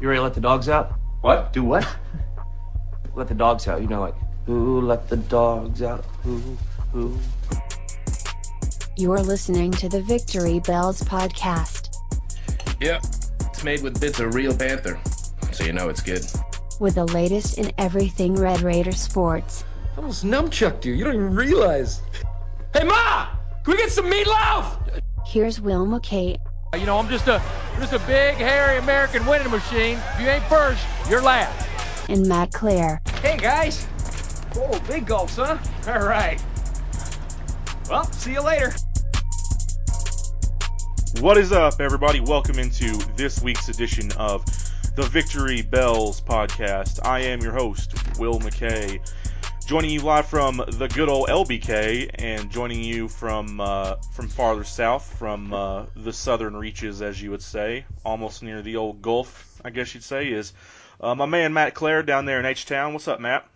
You ready to let the dogs out? What? Do what? let the dogs out. You know, like, who let the dogs out? Who, who? You're listening to the Victory Bells podcast Yep. It's made with bits of real panther, so you know it's good. with the latest in everything Red Raider sports. I almost numchucked you. You don't even realize. Hey, Ma! Can we get some meatloaf? Here's Will McKay You know, I'm just a just a big, hairy American winning machine. If you ain't first, you're last. and Matt Clare. Hey, guys. Oh, big gulps, huh? All right. Well, see you later. What is up, everybody? Welcome into this week's edition of the Victory Bells podcast. I am your host, Will McKay, joining you live from the good old LBK, and joining you from uh, from farther south, from uh, the southern reaches, as you would say, almost near the old Gulf, I guess you'd say, is uh, my man Matt Clare down there in H Town. What's up, Matt?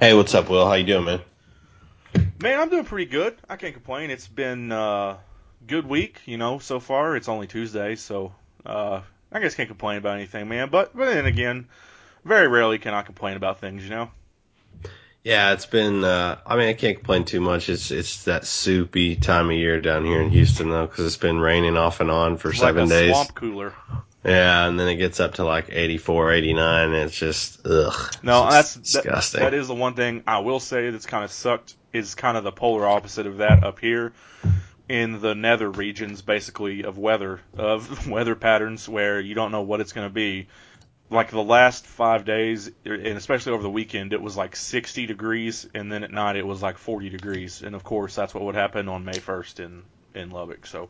Hey, what's up, Will? How you doing, man? Man, I'm doing pretty good. I can't complain. It's been uh, good week, you know, so far. It's only Tuesday, so uh, I guess can't complain about anything, man. But but then again, very rarely can I complain about things, you know. Yeah, it's been. Uh, I mean, I can't complain too much. It's it's that soupy time of year down here in Houston, though, because it's been raining off and on for It's seven like a days. swamp cooler. Yeah, and then it gets up to like 84, 89, and it's just ugh. No, it's that's just that- disgusting. that is the one thing I will say that's kind of sucked is kind of the polar opposite of that up here in the nether regions, basically of weather of weather patterns where you don't know what it's going to be. Like the last five days, and especially over the weekend, it was like 60 degrees, and then at night it was like 40 degrees, and of course that's what would happen on May 1st in in Lubbock. So,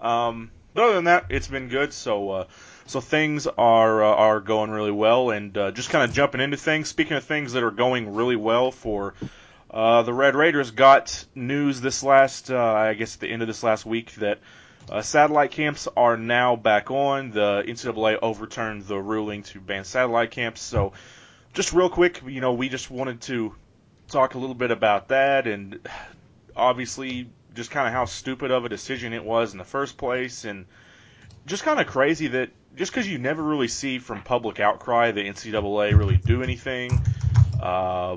um, but other than that, it's been good. So, uh, so things are uh, are going really well, and uh, just kind of jumping into things. Speaking of things that are going really well for uh, the Red Raiders, got news this last, uh, I guess, at the end of this last week that uh, satellite camps are now back on. The NCAA overturned the ruling to ban satellite camps. So, just real quick, you know, we just wanted to talk a little bit about that, and obviously just kind of how stupid of a decision it was in the first place, and just kind of crazy that just because you never really see from public outcry the NCAA really do anything, uh,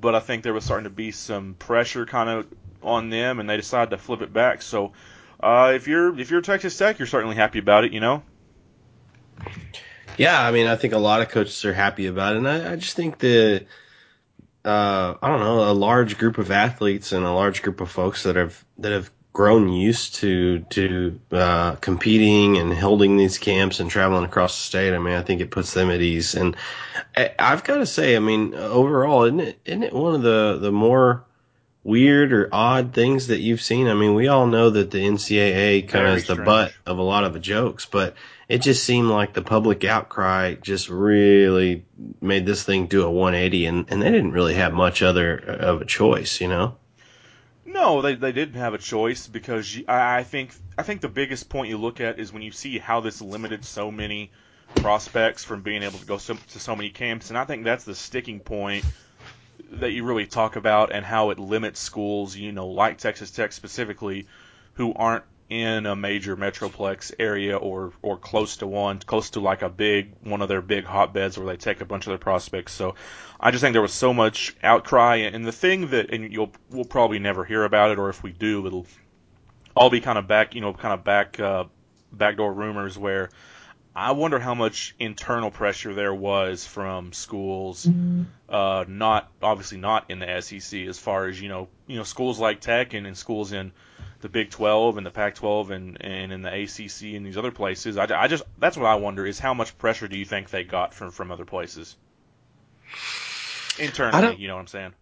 but I think there was starting to be some pressure kind of on them, and they decided to flip it back. So uh, if you're if you're Texas Tech, you're certainly happy about it, you know. Yeah, I mean, I think a lot of coaches are happy about it, and I, I just think the, uh, I don't know, a large group of athletes and a large group of folks that have that have grown used to to uh, competing and holding these camps and traveling across the state. I mean, I think it puts them at ease. And I, I've got to say, I mean, overall, isn't it isn't it one of the the more weird or odd things that you've seen? I mean, we all know that the NCAA kind of is the strange. butt of a lot of the jokes, but it just seemed like the public outcry just really made this thing do a 180 and, and they didn't really have much other uh, of a choice, you know? No, they, they didn't have a choice because you, I, I think I think the biggest point you look at is when you see how this limited so many prospects from being able to go so, to so many camps, and I think that's the sticking point that you really talk about and how it limits schools, you know, like Texas Tech specifically, who aren't in a major metroplex area or or close to one, close to like a big one of their big hotbeds where they take a bunch of their prospects. So I just think there was so much outcry, and the thing that and you'll we'll probably never hear about it, or if we do, it'll all be kind of back, you know, kind of back uh, backdoor rumors where I wonder how much internal pressure there was from schools, uh, not obviously not in the SEC, as far as you know, you know, schools like Tech and, and schools in the Big 12 and the Pac-12 and and in the ACC and these other places. I, I just that's what I wonder is how much pressure do you think they got from from other places internally? You know what I'm saying?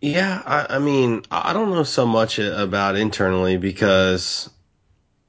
Yeah, I, I mean, I don't know so much about internally because,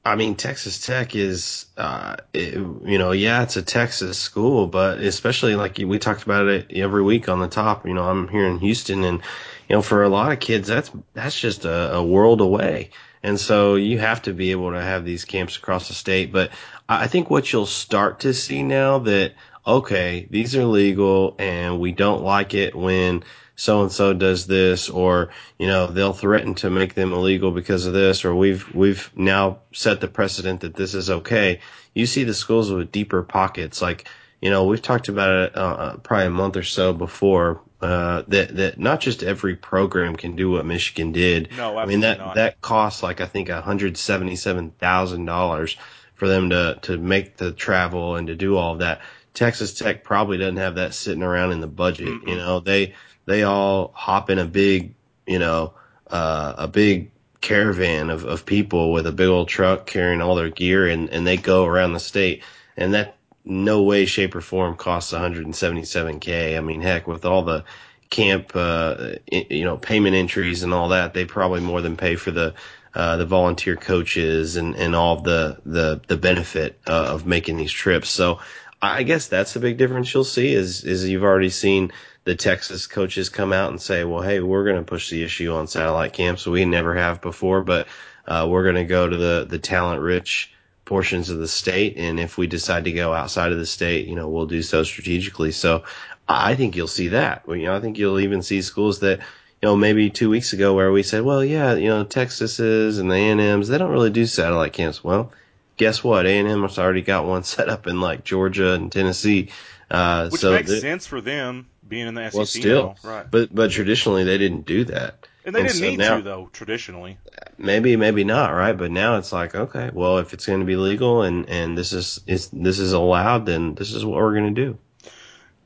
I mean, Texas Tech is, uh, it, you know, yeah, it's a Texas school, but especially like we talked about it every week on the top. You know, I'm here in Houston, and you know, for a lot of kids, that's that's just a, a world away. And so you have to be able to have these camps across the state. But I think what you'll start to see now that, okay, these are legal and we don't like it when so and so does this or, you know, they'll threaten to make them illegal because of this or we've, we've now set the precedent that this is okay. You see the schools with deeper pockets. Like, you know, we've talked about it uh, probably a month or so before uh, that that not just every program can do what Michigan did. No, I mean that not. that costs like I think hundred seventy seven thousand dollars for them to to make the travel and to do all of that. Texas Tech probably doesn't have that sitting around in the budget. Mm-mm. You know, they they all hop in a big, you know, uh, a big caravan of, of people with a big old truck carrying all their gear and, and they go around the state. And that no way, shape, or form costs 177k. I mean, heck, with all the camp, uh, you know, payment entries and all that, they probably more than pay for the uh, the volunteer coaches and and all the the the benefit uh, of making these trips. So I guess that's the big difference you'll see is is you've already seen the Texas coaches come out and say, well, hey, we're going to push the issue on satellite camps. We never have before, but uh, we're going to go to the the talent rich portions of the state. And if we decide to go outside of the state, you know, we'll do so strategically. So I think you'll see that. You know, I think you'll even see schools that, you know, maybe two weeks ago where we said, well, yeah, you know, Texas's and the A&M's, they don't really do satellite camps. Well, guess what? A&M has already got one set up in like Georgia and Tennessee. Uh, Which so makes sense for them being in the SEC Well, still, now. Right. but but traditionally they didn't do that. And they and didn't so need now- to though, traditionally. Maybe maybe not, right? But now it's like, okay, well, if it's going to be legal and and this is is this is allowed, then this is what we're going to do.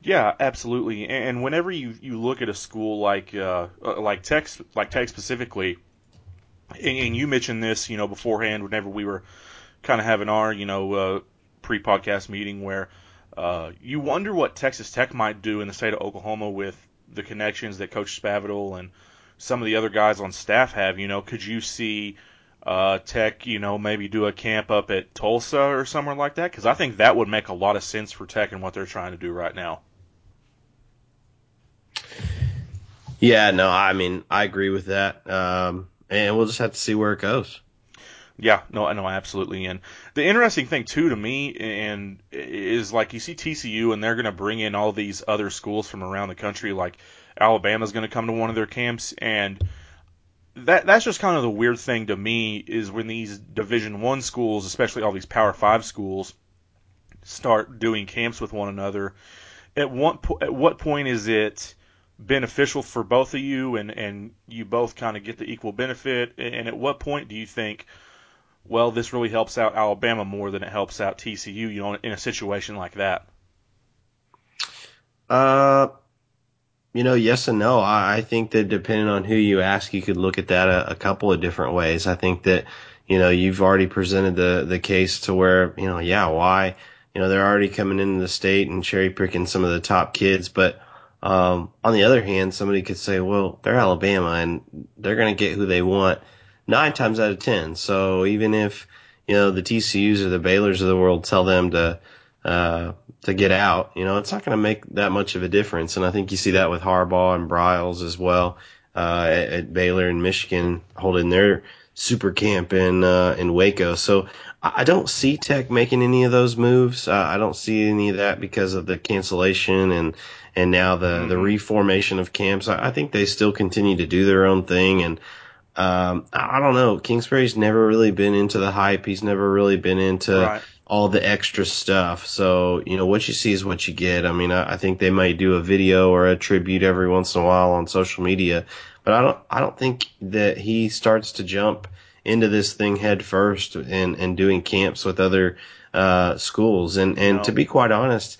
Yeah, absolutely. And and whenever you, you look at a school like uh, uh, like Tech like Tech specifically, and, and you mentioned this, you know, beforehand whenever we were kind of having our you know uh, pre-podcast meeting where uh, you wonder what Texas Tech might do in the state of Oklahoma with the connections that Coach Spavital and some of the other guys on staff have. You know, could you see uh, Tech, you know, maybe do a camp up at Tulsa or somewhere like that? Because I think that would make a lot of sense for Tech and what they're trying to do right now. Yeah, no, I mean, I agree with that. Um, and we'll just have to see where it goes. Yeah, no, I know absolutely. And the interesting thing too to me, and is like you see TCU, and they're going to bring in all these other schools from around the country. Like Alabama's going to come to one of their camps, and that that's just kind of the weird thing to me is when these Division One schools, especially all these Power Five schools, start doing camps with one another. At what po- at what point is it beneficial for both of you, and and you both kind of get the equal benefit? And at what point do you think? Well, this really helps out Alabama more than it helps out TCU, you know, in a situation like that. Uh, you know, yes and no. I, I think that depending on who you ask, you could look at that a, a couple of different ways. I think that, you know, you've already presented the, the case to where, you know, yeah, why? You know, they're already coming into the state and cherry picking some of the top kids. But, um, on the other hand, somebody could say, well, they're Alabama and they're going to get who they want nine times out of ten. So even if, you know, the TCUs or the Baylors of the world tell them to, uh, to get out, you know, it's not going to make that much of a difference. And I think you see that with Harbaugh and Briles as well, uh, at, at Baylor and Michigan holding their super camp in, uh, in Waco. So I don't see Tech making any of those moves. Uh, I don't see any of that because of the cancellation and, and now the, the reformation of camps. I, I think they still continue to do their own thing and, um, I don't know. Kingsbury's never really been into the hype. He's never really been into Right. all the extra stuff. So, you know, what you see is what you get. I mean, I, I think they might do a video or a tribute every once in a while on social media, but I don't, I don't think that he starts to jump into this thing head first and, and doing camps with other, uh, schools. And, and No. to be quite honest,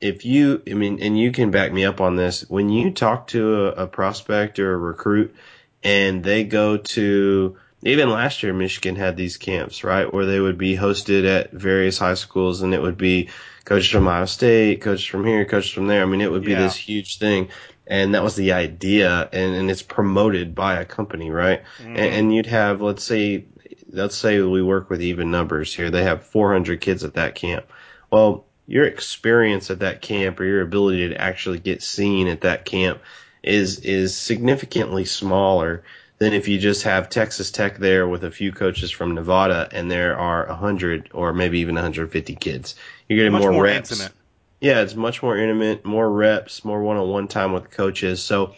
if you, I mean, and you can back me up on this, when you talk to a, a prospect or a recruit and they go to, even last year, Michigan had these camps, right, where they would be hosted at various high schools and it would be coaches from Ohio State, coaches from here, coaches from there. I mean, it would be Yeah. this huge thing. And that was the idea and, and it's promoted by a company, right? And, mm-hmm. and you'd have, let's say, let's say we work with even numbers here. They have 400 kids at that camp. Well, your experience at that camp or your ability to actually get seen at that camp is is significantly smaller than if you just have Texas Tech there with a few coaches from Nevada and there are 100 or maybe even 150 kids. You're getting Much more, more reps. intimate. Yeah, it's much more intimate, more reps, more one-on-one time with coaches. So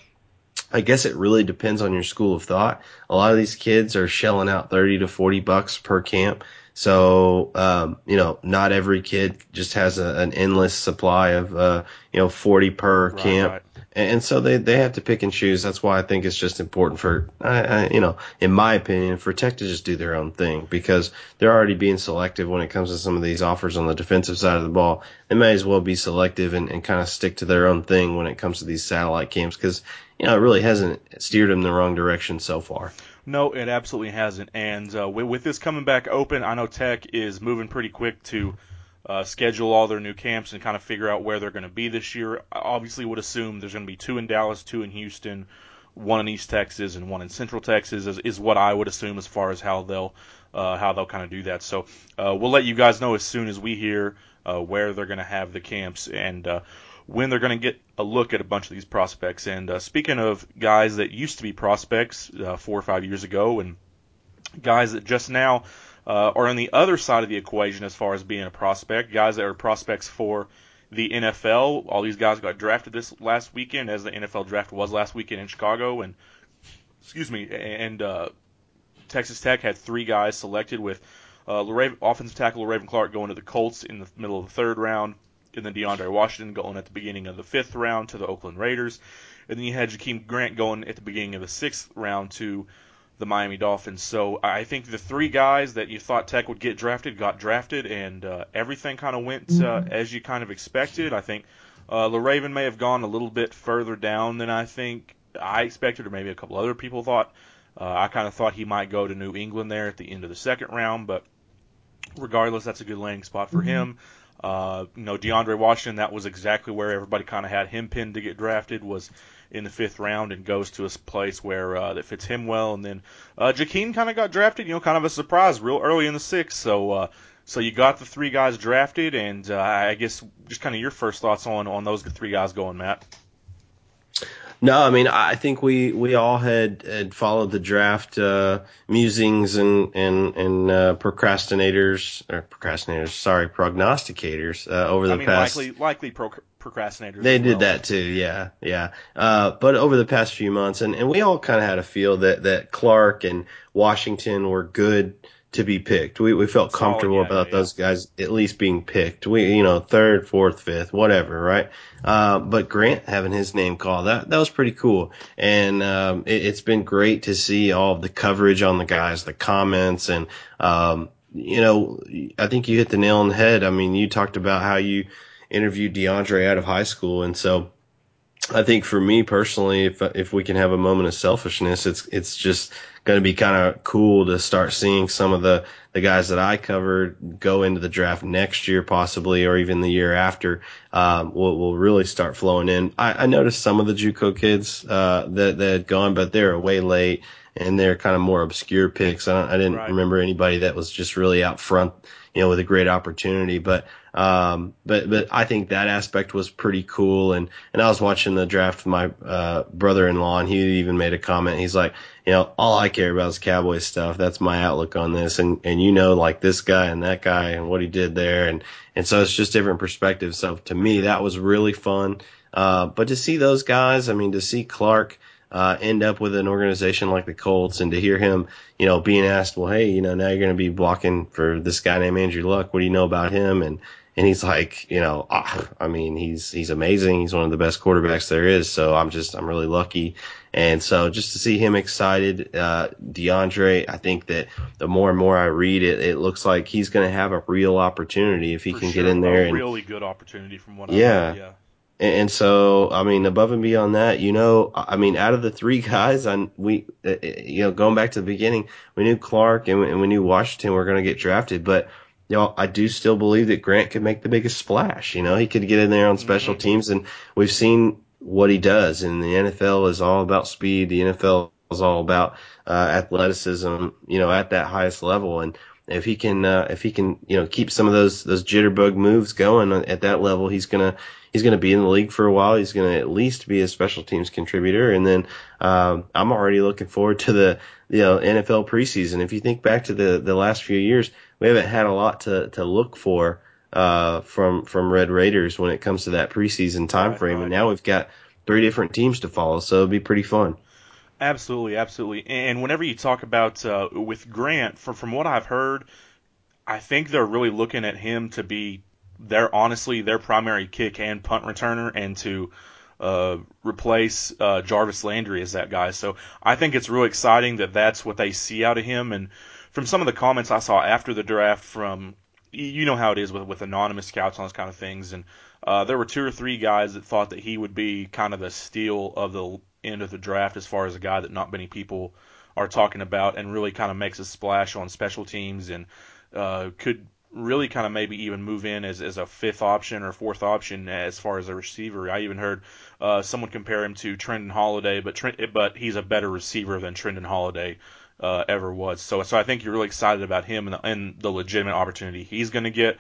I guess it really depends on your school of thought. A lot of these kids are shelling out 30 to 40 bucks per camp. So, um, you know, not every kid just has a, an endless supply of, uh, you know, 40 per Right, camp. right. And so they, they have to pick and choose. That's why I think it's just important for, I, I, you know, in my opinion, for Tech to just do their own thing because they're already being selective when it comes to some of these offers on the defensive side of the ball. They may as well be selective and, and kind of stick to their own thing when it comes to these satellite camps because, you know, it really hasn't steered them the wrong direction so far. No, it absolutely hasn't. And uh, with, with this coming back open, I know Tech is moving pretty quick to uh, schedule all their new camps and kind of figure out where they're going to be this year. I obviously would assume there's going to be two in Dallas, two in Houston, one in East Texas, and one in Central Texas is, is what I would assume as far as how they'll uh, how they'll kind of do that. So uh, we'll let you guys know as soon as we hear uh, where they're going to have the camps and uh, when they're going to get a look at a bunch of these prospects. And uh, speaking of guys that used to be prospects uh, four or five years ago, and guys that just now uh, are on the other side of the equation as far as being a prospect, guys that are prospects for the NFL. All these guys got drafted this last weekend, as the NFL draft was last weekend in Chicago, and excuse me, and uh, Texas Tech had three guys selected with uh, Le'Raven, offensive tackle Raven Clark going to the Colts in the middle of the third round, and then DeAndre Washington going at the beginning of the fifth round to the Oakland Raiders, and then you had Jakeem Grant going at the beginning of the sixth round to the Miami Dolphins. So I think the three guys that you thought Tech would get drafted got drafted, and uh, everything kind of went uh, as you kind of expected. I think uh, Le'Raven may have gone a little bit further down than I think I expected, or maybe a couple other people thought. Uh, I kind of thought he might go to New England there at the end of the second round, but regardless, that's a good landing spot for him. Uh, you know, DeAndre Washington, that was exactly where everybody kind of had him pinned to get drafted, was in the fifth round and goes to a place where uh, that fits him well. And then uh, Jakeem kind of got drafted, you know, kind of a surprise, real early in the sixth. So, uh, so you got the three guys drafted, and uh, I guess just kind of your first thoughts on on those three guys going, Matt. No, I mean I think we, we all had, had followed the draft uh, musings and and and uh, procrastinators or procrastinators, sorry, prognosticators uh, over the I mean, past. likely likely pro- procrastinators. They as did that too, yeah, yeah. Uh, but over the past few months, and, and we all kind of had a feel that that Clark and Washington were good to be picked. We we felt comfortable yeah, about yeah, those guys at least being picked. We you know third, fourth, fifth, whatever, right? Uh, but Grant having his name called that that was pretty cool, and um, it, it's been great to see all of the coverage on the guys, the comments, and um, you know I think you hit the nail on the head. I mean, you talked about how you interviewed DeAndre out of high school, and so I think for me personally, if if we can have a moment of selfishness, it's it's just going to be kind of cool to start seeing some of the the guys that I covered go into the draft next year, possibly, or even the year after. Um, will will really start flowing in. I, I noticed some of the JUCO kids uh, that that had gone, but they're way late and they're kind of more obscure picks. I, don't, I didn't Right. remember anybody that was just really out front, you know, with a great opportunity. But um, but but I think that aspect was pretty cool. And and I was watching the draft with my uh, brother-in-law, and he even made a comment. He's like, you know, all I care about is Cowboy stuff. That's my outlook on this. And and you know, like this guy and that guy and what he did there, and and so it's just different perspectives. So to me, that was really fun. Uh, but to see those guys, I mean, to see Clark uh, end up with an organization like the Colts and to hear him, you know, being asked, well, hey, you know, now you're going to be blocking for this guy named Andrew Luck. What do you know about him? And, and he's like, you know, ah, I mean, he's, he's amazing. He's one of the best quarterbacks there is. So I'm just, I'm really lucky. And so just to see him excited, uh, DeAndre, I think that the more and more I read it, it looks like he's going to have a real opportunity if he For can sure, get in there a and, really good opportunity from what Yeah. I read, yeah. And and so, I mean, above and beyond that, you know, I mean, out of the three guys, I, we, uh, you know, going back to the beginning, we knew Clark and we, and we knew Washington were going to get drafted, but, you know, I do still believe that Grant could make the biggest splash. You know, he could get in there on special teams, and we've seen what he does. And the NFL is all about speed. The NFL is all about uh, athleticism. You know, at that highest level, and if he can, uh, if he can, you know, keep some of those those jitterbug moves going at that level, he's gonna he's going to be in the league for a while. He's going to at least be a special teams contributor, and then um, I'm already looking forward to the you know NFL preseason. If you think back to the the last few years, we haven't had a lot to to look for uh, from from Red Raiders when it comes to that preseason time frame, and now we've got three different teams to follow, so it'll be pretty fun. Absolutely, absolutely. And whenever you talk about uh, with Grant, from from what I've heard, I think they're really looking at him to be their honestly their primary kick and punt returner, and to uh, replace uh, Jarvis Landry as that guy. So I think it's really exciting that that's what they see out of him. And from some of the comments I saw after the draft, from you know how it is with with anonymous scouts on those kind of things, and uh, there were two or three guys that thought that he would be kind of the steal of the end of the draft as far as a guy that not many people are talking about and really kind of makes a splash on special teams and uh, could really kind of maybe even move in as, as a fifth option or fourth option as far as a receiver. I even heard uh, someone compare him to Trindon Holliday, but Trent, but he's a better receiver than Trindon Holliday uh, ever was. So so I think you're really excited about him and the, and the legitimate opportunity he's going to get.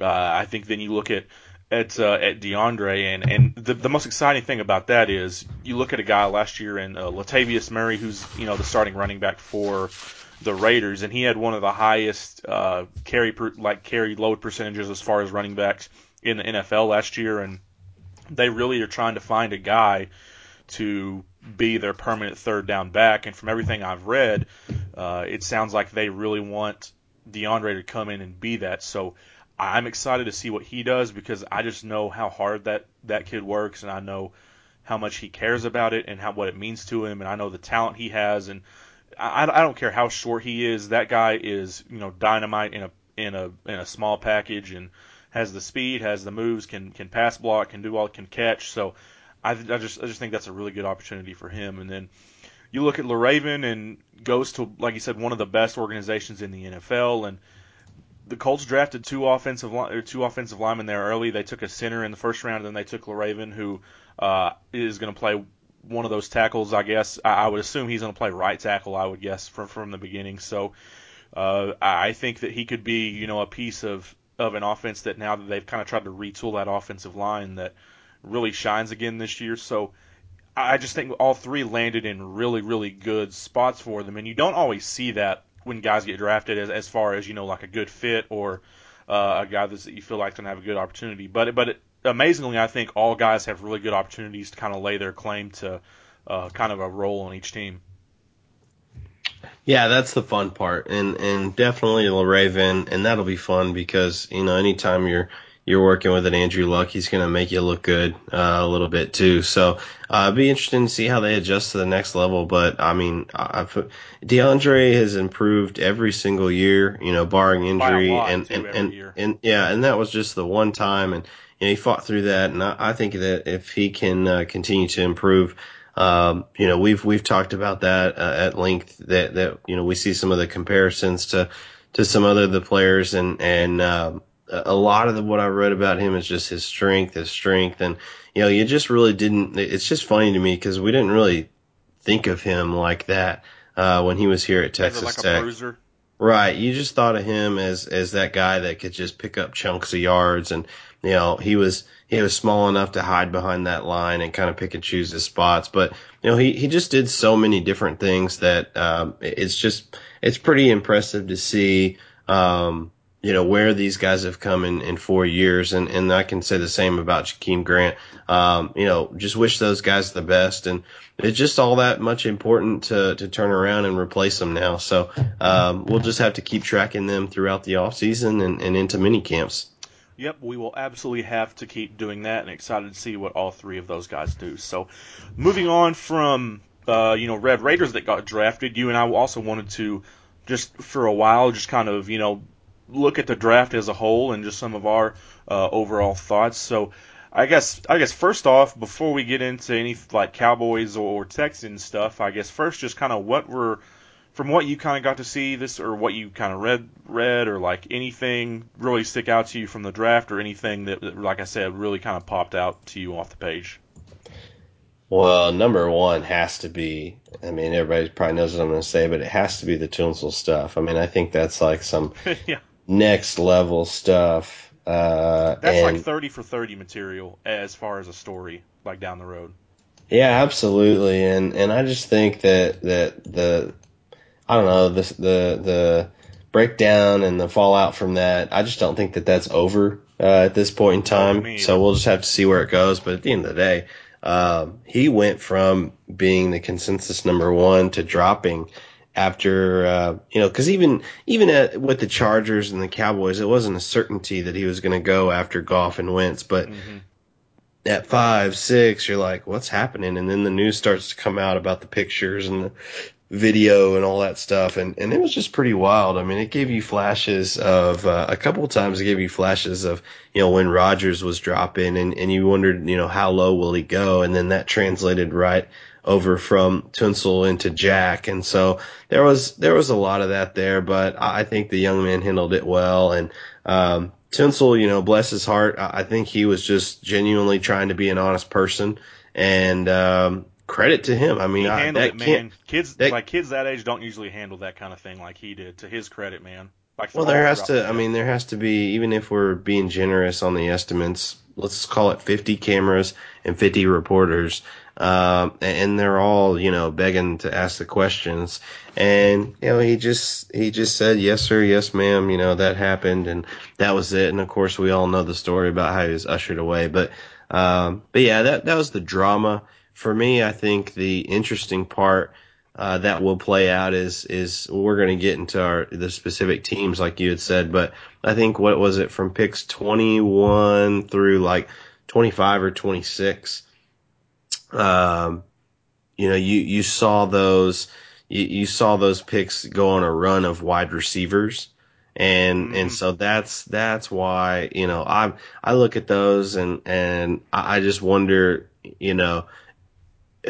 Uh, I think then you look at at uh, at DeAndre and and the the most exciting thing about that is you look at a guy last year in uh, Latavius Murray who's you know the starting running back for the Raiders and he had one of the highest uh, carry per, like carry load percentages as far as running backs in the NFL last year and they really are trying to find a guy to be their permanent third down back and from everything I've read uh, it sounds like they really want DeAndre to come in and be that. So I'm excited to see what he does because I just know how hard that that kid works, and I know how much he cares about it and how what it means to him, and I know the talent he has, and I, I don't care how short he is. That guy is you know dynamite in a in a in a small package and has the speed, has the moves, can can pass block, can do all, can catch. So I, I just I just think that's a really good opportunity for him. And then you look at Le'Raven and goes to like you said one of the best organizations in the NFL and the Colts drafted two offensive two offensive linemen there early. They took a center in the first round, and then they took Le'Raven, who uh, is going to play one of those tackles. I guess I, I would assume he's going to play right tackle. I would guess from from the beginning. So uh, I think that he could be, you know, a piece of of an offense that now that they've kind of tried to retool that offensive line that really shines again this year. So I just think all three landed in really, really good spots for them, and you don't always see that when guys get drafted as, as far as you know like a good fit or uh, a guy that's, that you feel like going to have a good opportunity. But but it, amazingly, I think all guys have really good opportunities to kind of lay their claim to uh, kind of a role on each team. Yeah, that's the fun part, and and definitely Le'Raven, and that'll be fun because you know anytime you're you're working with an Andrew Luck, he's going to make you look good uh, a little bit too. So uh, it'd be interesting to see how they adjust to the next level. But I mean, I've, DeAndre has improved every single year, you know, barring injury, and too, and and, year. and yeah, and that was just the one time, and you know, he fought through that, and I, I think that if he can uh, continue to improve. Um, you know, we've we've talked about that uh, at length. That that you know we see some of the comparisons to to some other of the players, and and um, a lot of the, what I read about him is just his strength, his strength, and you know you just really didn't. It's just funny to me because we didn't really think of him like that uh, when he was here at Texas like Tech. bruiser. Right. You just thought of him as as that guy that could just pick up chunks of yards and you know, he was he was small enough to hide behind that line and kind of pick and choose his spots. But you know, he he just did so many different things that um it's just it's pretty impressive to see um you know where these guys have come in, in four years, and, and I can say the same about Jakeem Grant. Um, you know, just wish those guys the best, and it's just all that much important to, to turn around and replace them now. So um, we'll just have to keep tracking them throughout the off season and, and into mini camps. Yep, we will absolutely have to keep doing that, and excited to see what all three of those guys do. So, moving on from uh, you know Red Raiders that got drafted, you and I also wanted to just for a while just kind of you know look at the draft as a whole and just some of our uh, overall thoughts. So, I guess I guess first off, before we get into any like Cowboys or Texans stuff, I guess first just kind of what were from what you kind of got to see this or what you kind of read read or like anything really stick out to you from the draft or anything that, that like I said really kind of popped out to you off the page. Well, number one has to be. I mean, everybody probably knows what I'm going to say, but it has to be the Tunsil stuff. I mean, I think that's like some yeah. next level stuff Uh, That's and, like thirty for thirty material as far as a story, like down the road. Yeah, absolutely, and and I just think that that the I don't know the the the breakdown and the fallout from that. I just don't think that that's over uh, at this point in time. me so we'll just have to see where it goes. But at the end of the day, um, he went from being the consensus number one to dropping after uh, you know because even even at, with the Chargers and the Cowboys, it wasn't a certainty that he was going to go after Goff and Wentz, but hmm at five, six, you're like, what's happening? And then the news starts to come out about the pictures and the video and all that stuff. And, and it was just pretty wild. I mean, it gave you flashes of, uh, a couple of times it gave you flashes of, you know, when Rodgers was dropping and, and you wondered, you know, how low will he go? And then that translated right over from Tunsil into Jack. And so there was, there was a lot of that there, but I think the young man handled it well. And, um, Tunsil, you know, bless his heart, I think he was just genuinely trying to be an honest person, and um, credit to him. I mean, He I, handled that it, man. Kids that- like kids that age don't usually handle that kind of thing like he did. To his credit, man. Like Well, there has to. I mean, there has to be. Even if we're being generous on the estimates, let's call it 50 cameras and 50 reporters, um, and they're all you know begging to ask the questions. And you know, he just he just said yes sir, yes ma'am. You know that happened, and that was it. And of course, we all know the story about how he was ushered away. But um, but yeah, that that was the drama for me. I think the interesting part uh, that will play out is is we're going to get into our the specific teams like you had said, but I think what was it from picks 21 through like 25 or 26. Um, you know, you you saw those you, you saw those picks go on a run of wide receivers. And and Mhm. so that's that's why you know I I look at those and and I I just wonder you know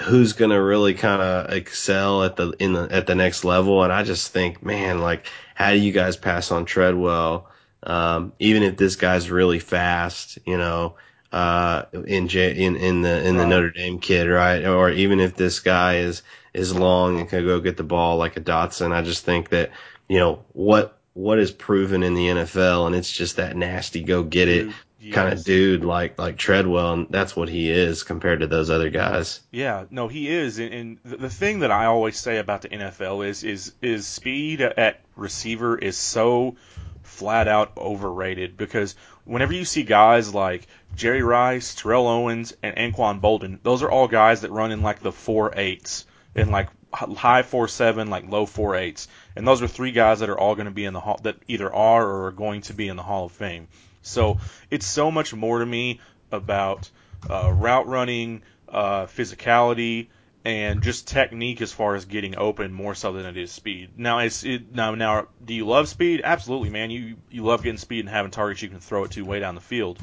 who's going to really kind of excel at the in the at the next level. And I just think man like how do you guys pass on Treadwell um, even if this guy's really fast you know uh, in J, in in the in the Right. Notre Dame kid right? Or even if this guy is is long and can go get the ball like a Doctson I just think that you know what what is proven in the NFL and it's just that nasty go get it Dude, kind of dude like like Treadwell and that's what he is compared to those other guys Yeah, no, he is, and, and the the thing that I always say about the NFL is is is speed at receiver is so flat out overrated because whenever you see guys like Jerry Rice, Terrell Owens, and Anquan Boldin, those are all guys that run in like the four eights in like high four seven, like low four eights, and those are three guys that are all going to be in the hall that either are or are going to be in the Hall of Fame. So it's so much more to me about uh, route running, uh, physicality, and just technique as far as getting open more so than it is speed. Now, it now now do you love speed? Absolutely, man. You you love getting speed and having targets you can throw it to way down the field.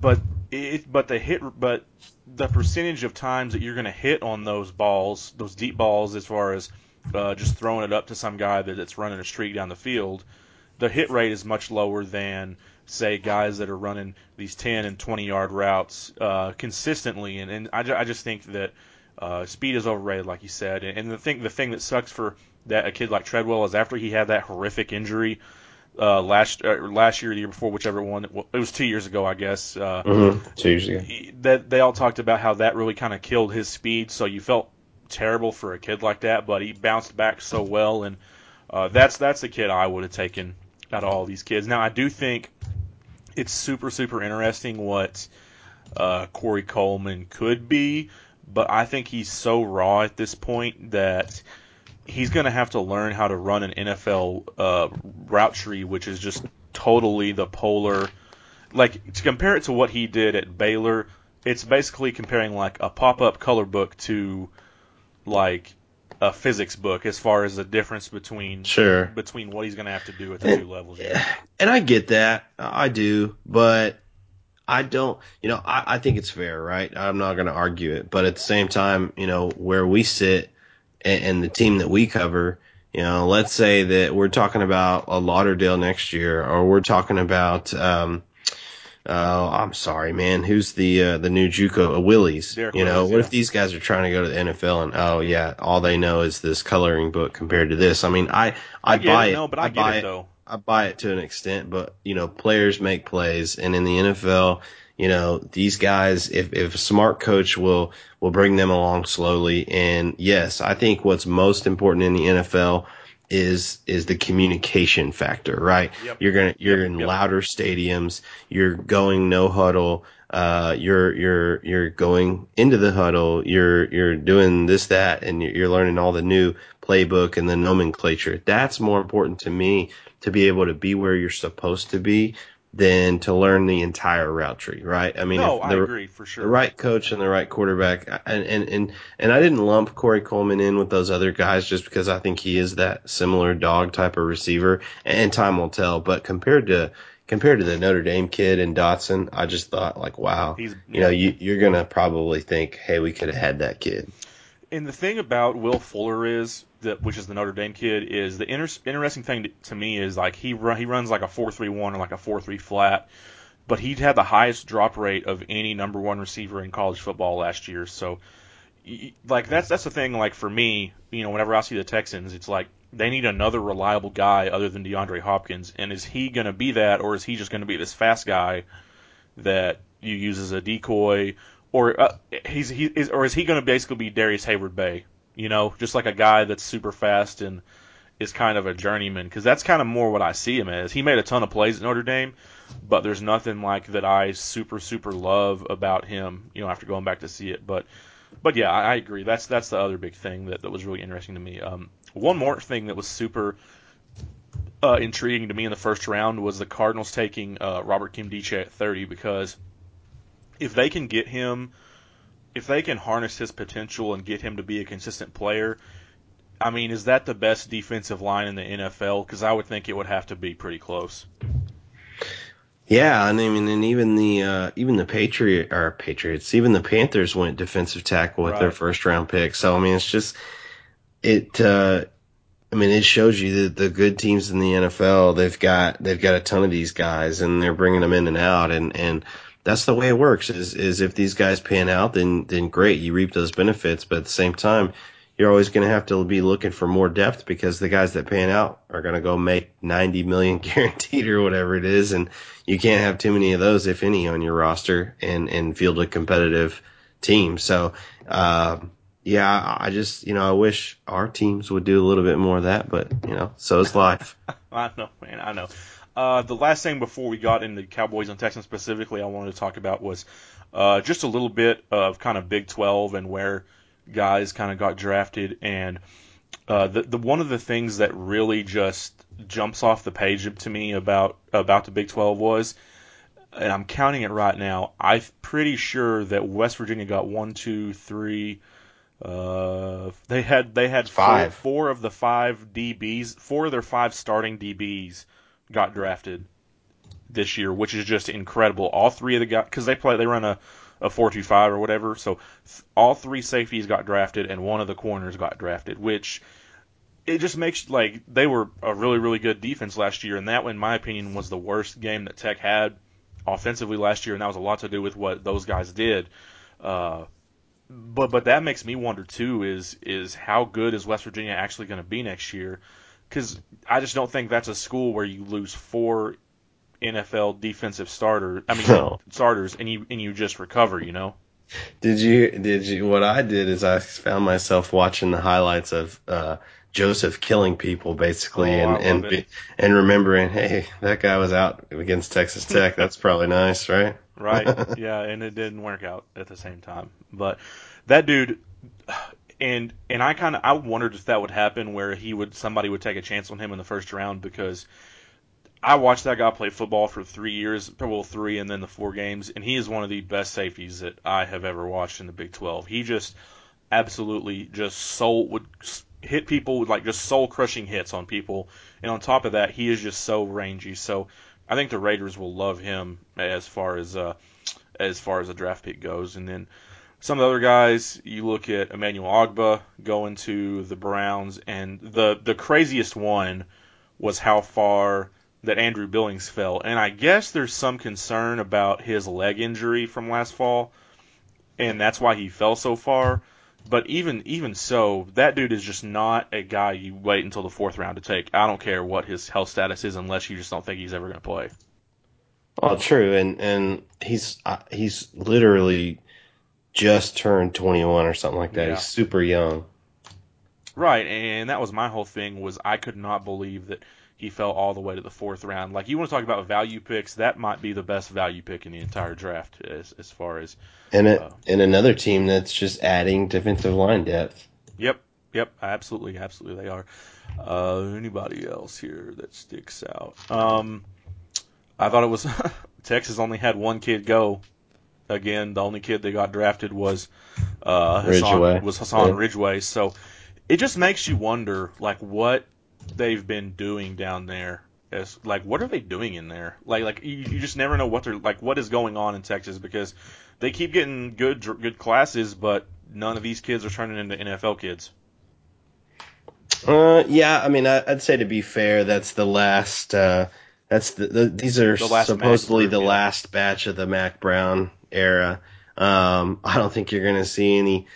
But it but the hit but the percentage of times that you're going to hit on those balls, those deep balls, as far as uh, just throwing it up to some guy that, that's running a streak down the field, the hit rate is much lower than say guys that are running these 10 and 20 yard routes uh, consistently. And, and I, ju- I just think that uh, speed is overrated, like you said. And, and the thing the thing that sucks for that a kid like Treadwell is after he had that horrific injury uh, last uh, last year, or the year before, whichever one. Well, it was two years ago, I guess. Uh, Mm-hmm. Two years ago. that they all talked about how that really kind of killed his speed. So you felt terrible for a kid like that, but he bounced back so well, and uh, that's that's the kid I would have taken out of all these kids. Now I do think it's super super interesting what uh, Corey Coleman could be, but I think he's so raw at this point that he's going to have to learn how to run an NFL uh, route tree, which is just totally the polar. Like to compare it to what he did at Baylor, it's basically comparing like a pop-up color book to like a physics book as far as the difference between Sure. between what he's going to have to do at the two levels. Yeah. And I get that. I do. But I don't, you know, I, I think it's fair, right? I'm not going to argue it. But at the same time, you know, where we sit and, and the team that we cover, you know, let's say that we're talking about a Lauderdale next year, or we're talking about, um, uh, I'm sorry, man. Who's the uh, the new JUCO uh, Willies? Derrick you know, what yeah. if these guys are trying to go to the NFL and oh yeah, all they know is this coloring book compared to this? I mean, I I, I buy it, it. no, but I, get buy it though. I buy it to an extent, but you know, players make plays, and in the NFL, you know, these guys, if if a smart coach will will bring them along slowly, and yes, I think what's most important in the NFL is is the communication factor, right? Yep. You're gonna you're Yep, in yep. louder stadiums, you're going no huddle, uh, you're you're you're going into the huddle, you're you're doing this that, and you're you're learning all the new playbook and the nomenclature. That's more important to me to be able to be where you're supposed to be than to learn the entire route tree, right? I mean, no, if I the- agree for sure. the right coach and the right quarterback. And, and, and, and I didn't lump Corey Coleman in with those other guys just because I think he is that similar dog type of receiver and time will tell. But compared to, compared to the Notre Dame kid and Doctson, I just thought like, wow, He's- you know, you, you're going to probably think, Hey, we could have had that kid. And the thing about Will Fuller is that, which is the Notre Dame kid, is the inter- interesting thing to, to me is like he run, he runs like a four three one or like a four three flat, but he had the highest drop rate of any number one receiver in college football last year. So, like that's that's the thing. Like for me, you know, whenever I see the Texans, it's like they need another reliable guy other than DeAndre Hopkins. And is he going to be that, or is he just going to be this fast guy that you use as a decoy? Or uh, he's he is or is he going to basically be Darrius Heyward-Bey? You know, just like a guy that's super fast and is kind of a journeyman because that's kind of more what I see him as. He made a ton of plays at Notre Dame, but there's nothing like that I super super love about him. You know, after going back to see it, but but yeah, I, I agree. That's that's the other big thing that, that was really interesting to me. Um, one more thing that was super uh, intriguing to me in the first round was the Cardinals taking uh, Robert Nkemdiche at 30 because if they can get him, if they can harness his potential and get him to be a consistent player, I mean, is that the best defensive line in the NFL? Because I would think it would have to be pretty close. Yeah, and I mean, and even the uh, even the Patriot or Patriots, even the Panthers went defensive tackle with their first round pick. So I mean, it's just it. Uh, I mean, it shows you that the good teams in the NFL they've got they've got a ton of these guys, and they're bringing them in and out, and and that's the way it works. Is is if these guys pan out, then then great, you reap those benefits. But at the same time, you're always going to have to be looking for more depth because the guys that pan out are going to go make 90 million guaranteed or whatever it is, and you can't have too many of those, if any, on your roster and and field a competitive team. So, uh, yeah, I just you know I wish our teams would do a little bit more of that, but you know, so is life. I know, man, I know. Uh, the last thing before we got into Cowboys and Texans specifically, I wanted to talk about was uh, just a little bit of kind of Big 12 and where guys kind of got drafted. And uh, the, the one of the things that really just jumps off the page to me about about the Big 12 was, and I'm counting it right now. I'm pretty sure that West Virginia got one, two, three. Uh, they had they had four- Five. four of the five DBs, four of their five starting DBs got drafted this year, which is just incredible. All three of the guys, because they play, they run a a four two five or whatever. So all three safeties got drafted, and one of the corners got drafted, which it just makes like they were a really really good defense last year, and that, in my opinion, was the worst game that Tech had offensively last year, and that was a lot to do with what those guys did. Uh, but but that makes me wonder too is is how good is West Virginia actually going to be next year? Because I just don't think that's a school where you lose four NFL defensive starters. I mean No. starters, and you and you just recover. You know. Did you did you what I did is I found myself watching the highlights of uh Joseph killing people basically Oh, and and be, and remembering, hey, that guy was out against Texas Tech. That's probably nice, right? right? yeah, and it didn't work out at the same time. But that dude, and and I kind of I wondered if that would happen where he would somebody would take a chance on him in the first round because I watched that guy play football for three years, well three, and then the four games, and he is one of the best safeties that I have ever watched in the Big 12. He just absolutely just soul would hit people with like just soul crushing hits on people, and on top of that, he is just so rangy. So I think the Raiders will love him as far as uh, as far as the draft pick goes, and then some of the other guys, you look at Emmanuel Ogbah going to the Browns, and the the craziest one was how far that Andrew Billings fell, and I guess there's some concern about his leg injury from last fall, and that's why he fell so far. But even even so, that dude is just not a guy you wait until the fourth round to take. I don't care what his health status is, unless you just don't think he's ever going to play. Oh, true, and and he's uh, he's literally just turned 21 or something like that. Yeah. He's super young. Right, and that was my whole thing was I could not believe that he fell all the way to the fourth round. Like you want to talk about value picks, that might be the best value pick in the entire draft as as far as And it, Uh, and another team that's just adding defensive line depth. Yep, yep, absolutely, absolutely they are. Uh, anybody else here that sticks out? Um, I thought it was Texas only had one kid go. Again, the only kid that got drafted was uh, Hassan, Ridgeway. was Hassan Yeah. Ridgeway. So it just makes you wonder, like, what they've been doing down there. As like, what are they doing in there? Like, like you, you just never know what they're like. What is going on in Texas because they keep getting good good classes, but none of these kids are turning into NFL kids. Uh, yeah, I mean, I, I'd say to be fair, that's the last. Uh, that's the, the these are The supposedly Mac the yeah. last batch of the Mack Brown era. Um, I don't think you're going to see any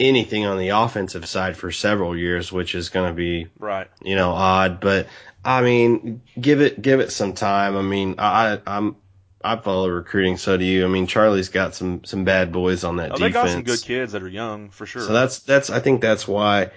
anything on the offensive side for several years, which is going to be Right. you know odd. But I mean, give it give it some time. I mean, I I'm I follow recruiting, so do you. I mean, Charlie's got some some bad boys on that Oh, they got some good kids that are young for sure. So that's that's I think that's why,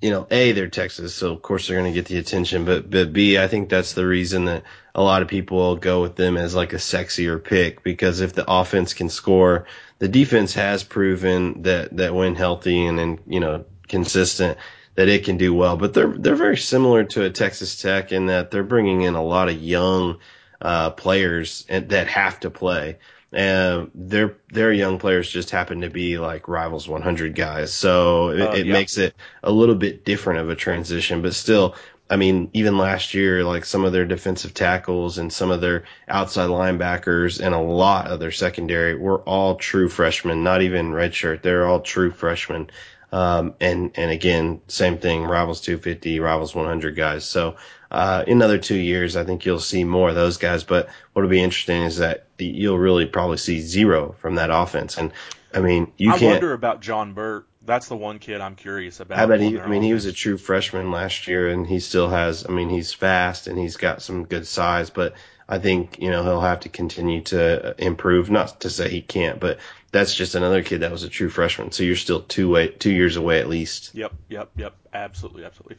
you know, A, they're Texas, so of course they're gonna get the attention, but but B, I think that's the reason that a lot of people will go with them as like a sexier pick because if the offense can score, the defense has proven that that when healthy and and you know consistent that it can do well. But they're they're very similar to a Texas Tech in that they're bringing in a lot of young uh, players that have to play. And their their young players just happen to be like rivals 100 guys, so it, Uh, it yeah. makes it a little bit different of a transition. But still, I mean, even last year, like some of their defensive tackles and some of their outside linebackers and a lot of their secondary were all true freshmen, not even redshirt. They're all true freshmen. Um, and, and again, same thing, rivals 250, rivals 100 guys. So, uh, in another two years, I think you'll see more of those guys. But what'll be interesting is that you'll really probably see zero from that offense. And I mean, you I can't. wonder about John Burt. That's the one kid I'm curious about. I bet he. I mean, he was a true freshman last year, and he still has. I mean, he's fast and he's got some good size, but I think you know he'll have to continue to improve. Not to say he can't, but that's just another kid that was a true freshman. So you're still two way, two years away at least. Yep, yep, yep. Absolutely, absolutely.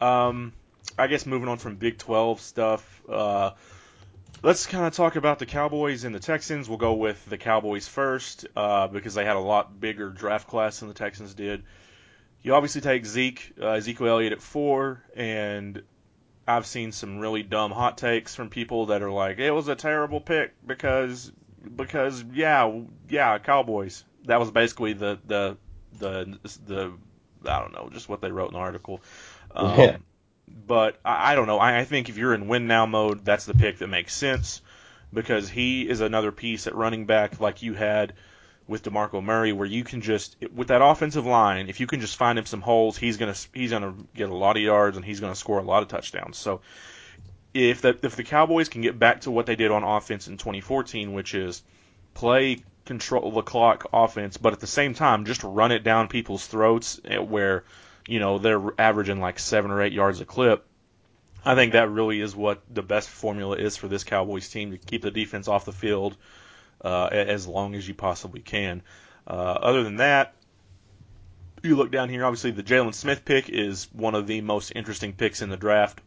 Um, I guess moving on from Big 12 stuff, uh, let's kind of talk about the Cowboys and the Texans. We'll go with the Cowboys first uh, because they had a lot bigger draft class than the Texans did. You obviously take Zeke, uh, Ezekiel Elliott at four, and I've seen some really dumb hot takes from people that are like, it was a terrible pick because because yeah yeah Cowboys. That was basically the the the the I don't know just what they wrote in the article. Um, Yeah. But I, I don't know. I, I think if you're in win now mode, that's the pick that makes sense because he is another piece at running back like you had with DeMarco Murray, where you can just with that offensive line, if you can just find him some holes, he's gonna he's gonna get a lot of yards and he's gonna score a lot of touchdowns. So if that if the Cowboys can get back to what they did on offense in 2014, which is play control the clock offense, but at the same time just run it down people's throats eh, where you know they're averaging like seven or eight yards a clip. I think that really is what the best formula is for this Cowboys team to keep the defense off the field uh, as long as you possibly can. Uh, other than that, you look down here. Obviously, the Jalen Smith pick is one of the most interesting picks in the draft,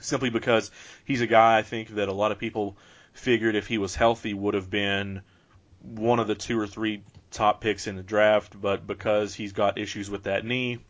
simply because he's a guy I think that a lot of people figured if he was healthy would have been one of the two or three top picks in the draft, but because he's got issues with that knee,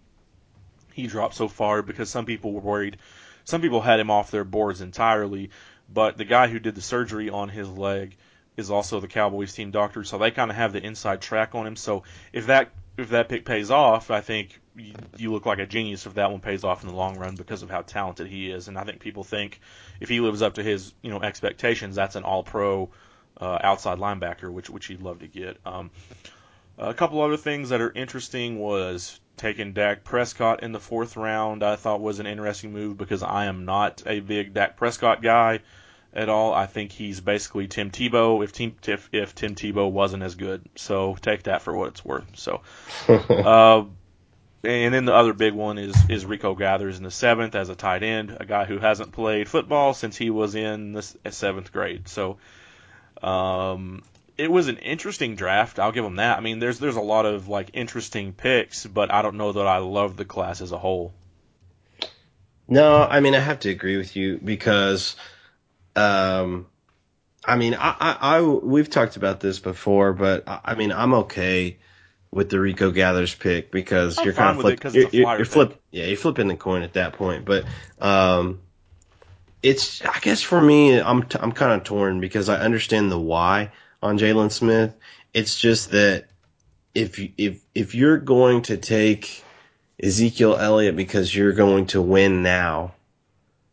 he dropped so far because some people were worried. Some people had him off their boards entirely, but the guy who did the surgery on his leg is also the Cowboys team doctor, so they kind of have the inside track on him. So if that if that pick pays off, I think you, you look like a genius if that one pays off in the long run because of how talented he is. And I think people think if he lives up to his you know expectations, that's an All Pro uh, outside linebacker, which which he'd love to get. Um, a couple other things that are interesting was taking Dak Prescott in the fourth round. I thought was an interesting move because I am not a big Dak Prescott guy, at all. I think he's basically Tim Tebow if Tim if, if Tim Tebow wasn't as good. So take that for what it's worth. So, uh, and then the other big one is is Rico Gathers in the seventh as a tight end, a guy who hasn't played football since he was in the seventh grade. So, um, it was an interesting draft. I'll give them that. I mean, there's there's a lot of like interesting picks, but I don't know that I love the class as a whole. No, I mean I have to agree with you because, um, I mean I, I, I we've talked about this before, but I, I mean I'm okay with the Rico Gathers pick because I'm you're kind of with it flip, 'cause you're, you're, you're flip, yeah, you're flipping the coin at that point. But um, it's I guess for me I'm t- I'm kind of torn because I understand the why on Jalen Smith. It's just that if if if you're going to take Ezekiel Elliott because you're going to win now,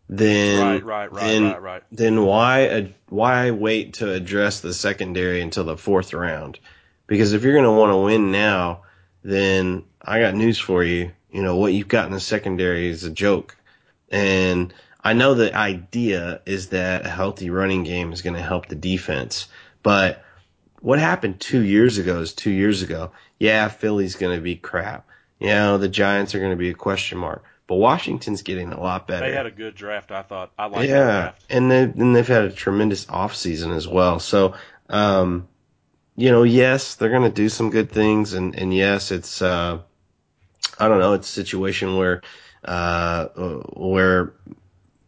then Right, right, right, then, right, right. Then why why wait to address the secondary until the fourth round? Because if you're going to want to win now, then I got news for you. You know what you've got in the secondary is a joke, and I know the idea is that a healthy running game is going to help the defense, but what happened two years ago is two years ago. Yeah, Philly's going to be crap. You know, the Giants are going to be a question mark. But Washington's getting a lot better. They had a good draft. I thought I liked that yeah, and they and they've had a tremendous offseason as well. So, um, you know, yes, they're going to do some good things, and and yes, it's uh, I don't know, it's a situation where uh, where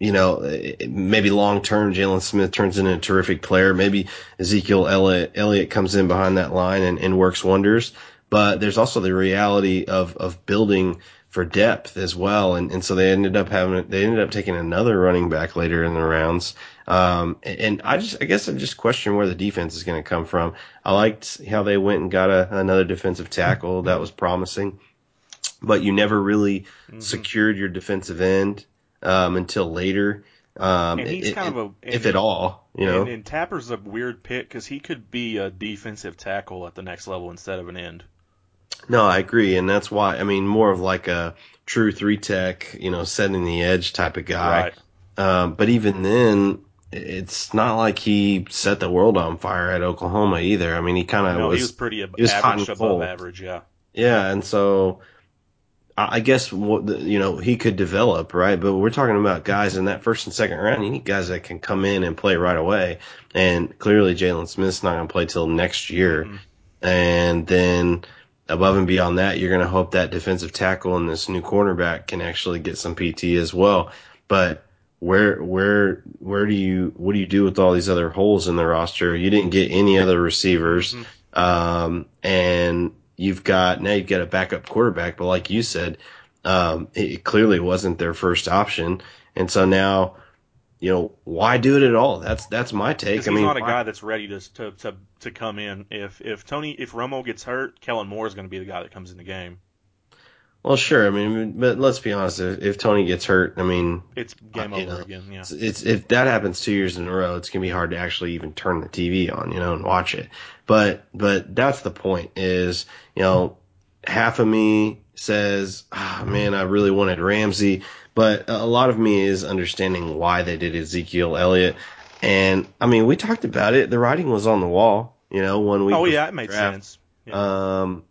you know, maybe long term Jalen Smith turns into a terrific player. Maybe Ezekiel Elliott, Elliott comes in behind that line and, and works wonders. But there's also the reality of, of building for depth as well. And, and so they ended up having, they ended up taking another running back later in the rounds. Um, and I just, I guess I just question where the defense is going to come from. I liked how they went and got a, another defensive tackle that was promising, but you never really Mm-hmm. secured your defensive end um, until later. Um, And he's it- kind of a if at all, you know. And, and Tapper's a weird pick because he could be a defensive tackle at the next level instead of an end. No, I agree, and that's why I mean more of like a true three tech, you know, setting the edge type of guy. Right. Um, but even then, it's not like he set the world on fire at Oklahoma either. I mean, he kind of No, was, he was pretty ab- he was average above cold. average. Yeah. Yeah, and so I guess what you know he could develop, right? But we're talking about guys in that first and second round. You need guys that can come in and play right away. And clearly, Jalen Smith's not going to play till next year. And then above and beyond that, you're going to hope that defensive tackle and this new cornerback can actually get some PT as well. But where where where do you what do you do with all these other holes in the roster? You didn't get any other receivers, um, and you've got now you've got a backup quarterback. But like you said, um, it, clearly wasn't their first option, and so now. You know why do it at all? That's that's my take. Because I he's mean, not a why- guy that's ready to, to to to come in. If if Tony if Romo gets hurt, Kellen Moore is going to be the guy that comes in the game. Well, sure. I mean, but let's be honest. If, if Tony gets hurt, I mean, It's game Uh, you over know, again. Yeah. it's, it's if that happens two years in a row, it's gonna be hard to actually even turn the TV on, you know, and watch it. But but that's the point. Is you know, half of me says, ah, man, I really wanted Ramsey, but a lot of me is understanding why they did Ezekiel Elliott. And I mean, we talked about it. The writing was on the wall, you know, one week. Oh yeah, it made draft. sense. Yeah. Um,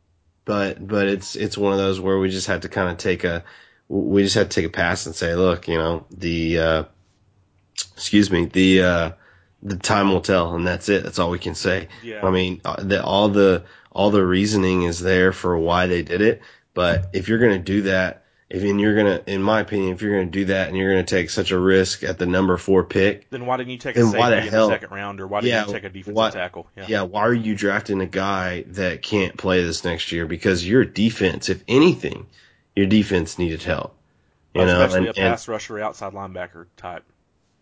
but but it's it's one of those where we just had to kind of take a we just had to take a pass and say, look, you know, the uh, excuse me, the uh, the time will tell, and that's it. That's all we can say. Yeah. I mean, uh, the, all the all the reasoning is there for why they did it. But if you're gonna do that, if and you're gonna, in my opinion, if you're gonna do that and you're gonna take such a risk at the number four pick, then why didn't you take a safety the in hell- the second round, or why didn't Yeah, you take a defensive why- tackle? Yeah. yeah, why are you drafting a guy that can't play this next year? Because your defense, if anything, your defense needed help. You know, Especially and, a and- pass rusher, outside linebacker type.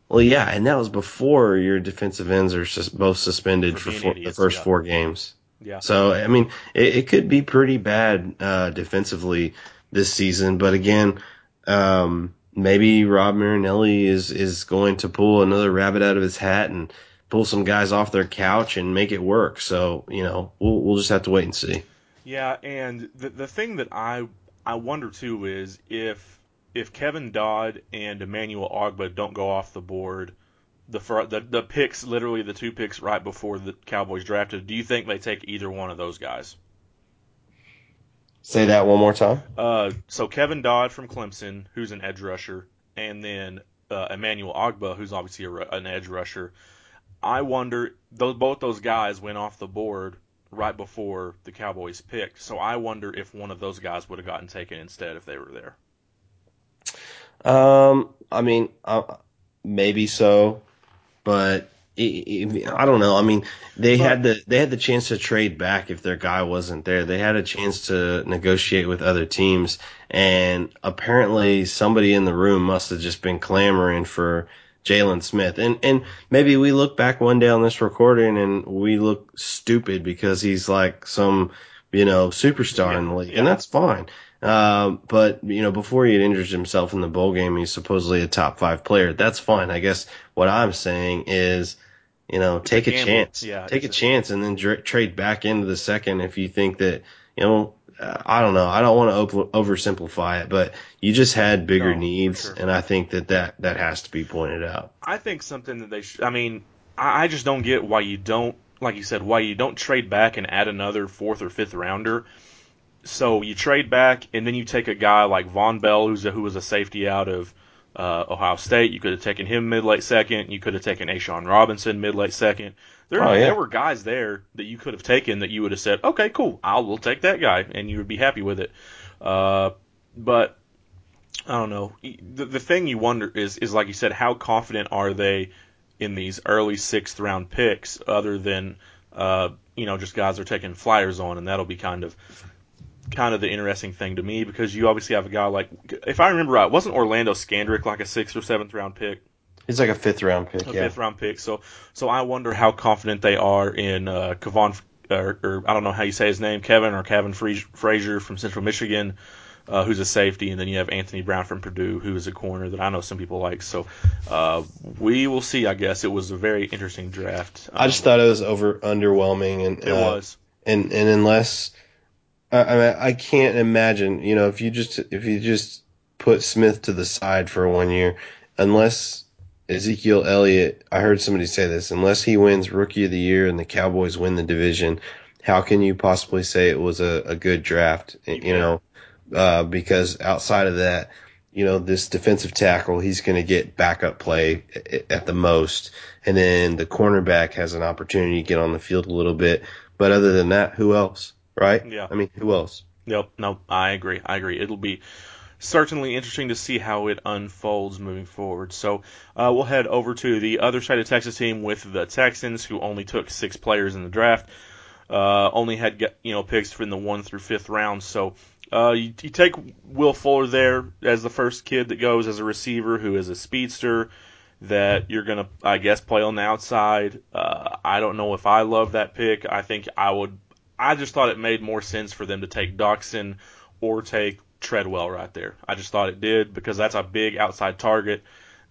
well, yeah, and that was before your defensive ends are sus- both suspended For for, four, idiots, the first yeah. four games. Yeah. So I mean, it, it could be pretty bad uh, defensively this season, but again, um, maybe Rod Marinelli is is going to pull another rabbit out of his hat and pull some guys off their couch and make it work. So you know, we'll we'll just have to wait and see. Yeah, and the the thing that I I wonder too is if if Kevin Dodd and Emmanuel Ogbah don't go off the board, the, the the picks, literally the two picks right before the Cowboys drafted. Do you think they take either one of those guys? Say that one more time. Uh, so Kevin Dodd from Clemson, who's an edge rusher, and then uh, Emmanuel Ogbah, who's obviously a, an edge rusher. I wonder those both those guys went off the board right before the Cowboys picked. So I wonder if one of those guys would have gotten taken instead if they were there. Um, I mean, uh, maybe so, but it, it, I don't know. I mean, they But- had the they had the chance to trade back if their guy wasn't there. They had a chance to negotiate with other teams, and apparently somebody in the room must have just been clamoring for Jalen Smith. And and maybe we look back one day on this recording and we look stupid because he's like some you know superstar in the league, Yeah. and that's fine. Um, but you know, before he had injured himself in the bowl game, he's supposedly a top five player. That's fine. I guess what I'm saying is, you know, take a, gamble. chance. Yeah, take a a- chance and then dra- trade back into the second if you think that, you know, uh, I don't know. I don't want to over- oversimplify it, but you just had bigger No, needs, sure. and I think that, that that has to be pointed out. I think something that they should. I mean, I, I just don't get why you don't, like you said, why you don't trade back and add another fourth or fifth rounder. So you trade back and then you take a guy like Vonn Bell, who's a, who was a safety out of uh, Ohio State. You could have taken him mid late second. You could have taken A'Shawn Robinson mid late second. There, Oh, yeah. there were guys there that you could have taken that you would have said, okay, cool, I'll we'll take that guy, and you would be happy with it. Uh, but I don't know. The, the thing you wonder is, is like you said, how confident are they in these early sixth round picks, other than uh, you know just guys are taking flyers on, and that'll be kind of kind of the interesting thing to me because you obviously have a guy like, if I remember right, wasn't Orlando Scandrick like a sixth or seventh round pick? He's like a fifth round pick. a yeah. fifth round pick. So so I wonder how confident they are in uh, Kevon, or, or I don't know how you say his name, Kevin or Kevin Frazier from Central Michigan, uh, who's a safety, and then you have Anthony Brown from Purdue, who is a corner that I know some people like. So uh, we will see. I guess it was a very interesting draft. I just Um, thought it was over underwhelming, and it uh, was. and and unless I, I can't imagine, you know, if you just if you just put Smith to the side for one year, unless Ezekiel Elliott, I heard somebody say this, unless he wins Rookie of the Year and the Cowboys win the division, how can you possibly say it was a, a good draft? You know, uh, because outside of that, you know, this defensive tackle, he's going to get backup play at the most. And then the cornerback has an opportunity to get on the field a little bit. But other than that, who else? Right? Yeah. I mean, who else? Yep. No, I agree. I agree. It'll be certainly interesting to see how it unfolds moving forward. So uh, we'll head over to the other side of Texas team with the Texans, who only took six players in the draft. Uh, only had you know picks from the one through fifth round. So uh, you, you take Will Fuller there as the first kid that goes as a receiver, who is a speedster that you're gonna, I guess, play on the outside. Uh, I don't know if I love that pick. I think I would. I just thought it made more sense for them to take Doctson or take Treadwell right there. I just thought it did because that's a big outside target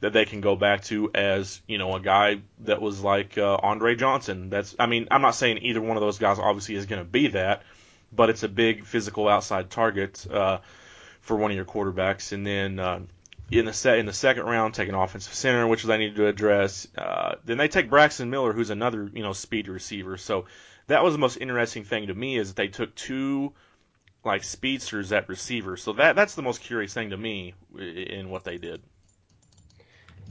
that they can go back to as you know a guy that was like uh, Andre Johnson. That's I mean I'm not saying either one of those guys obviously is going to be that, but it's a big physical outside target uh, for one of your quarterbacks. And then uh, in the set in the second round, take an offensive center, which they need to address. Uh, then they take Braxton Miller, who's another you know speed receiver. So that was the most interesting thing to me is that they took two like speedsters at receiver. So that that's the most curious thing to me in what they did.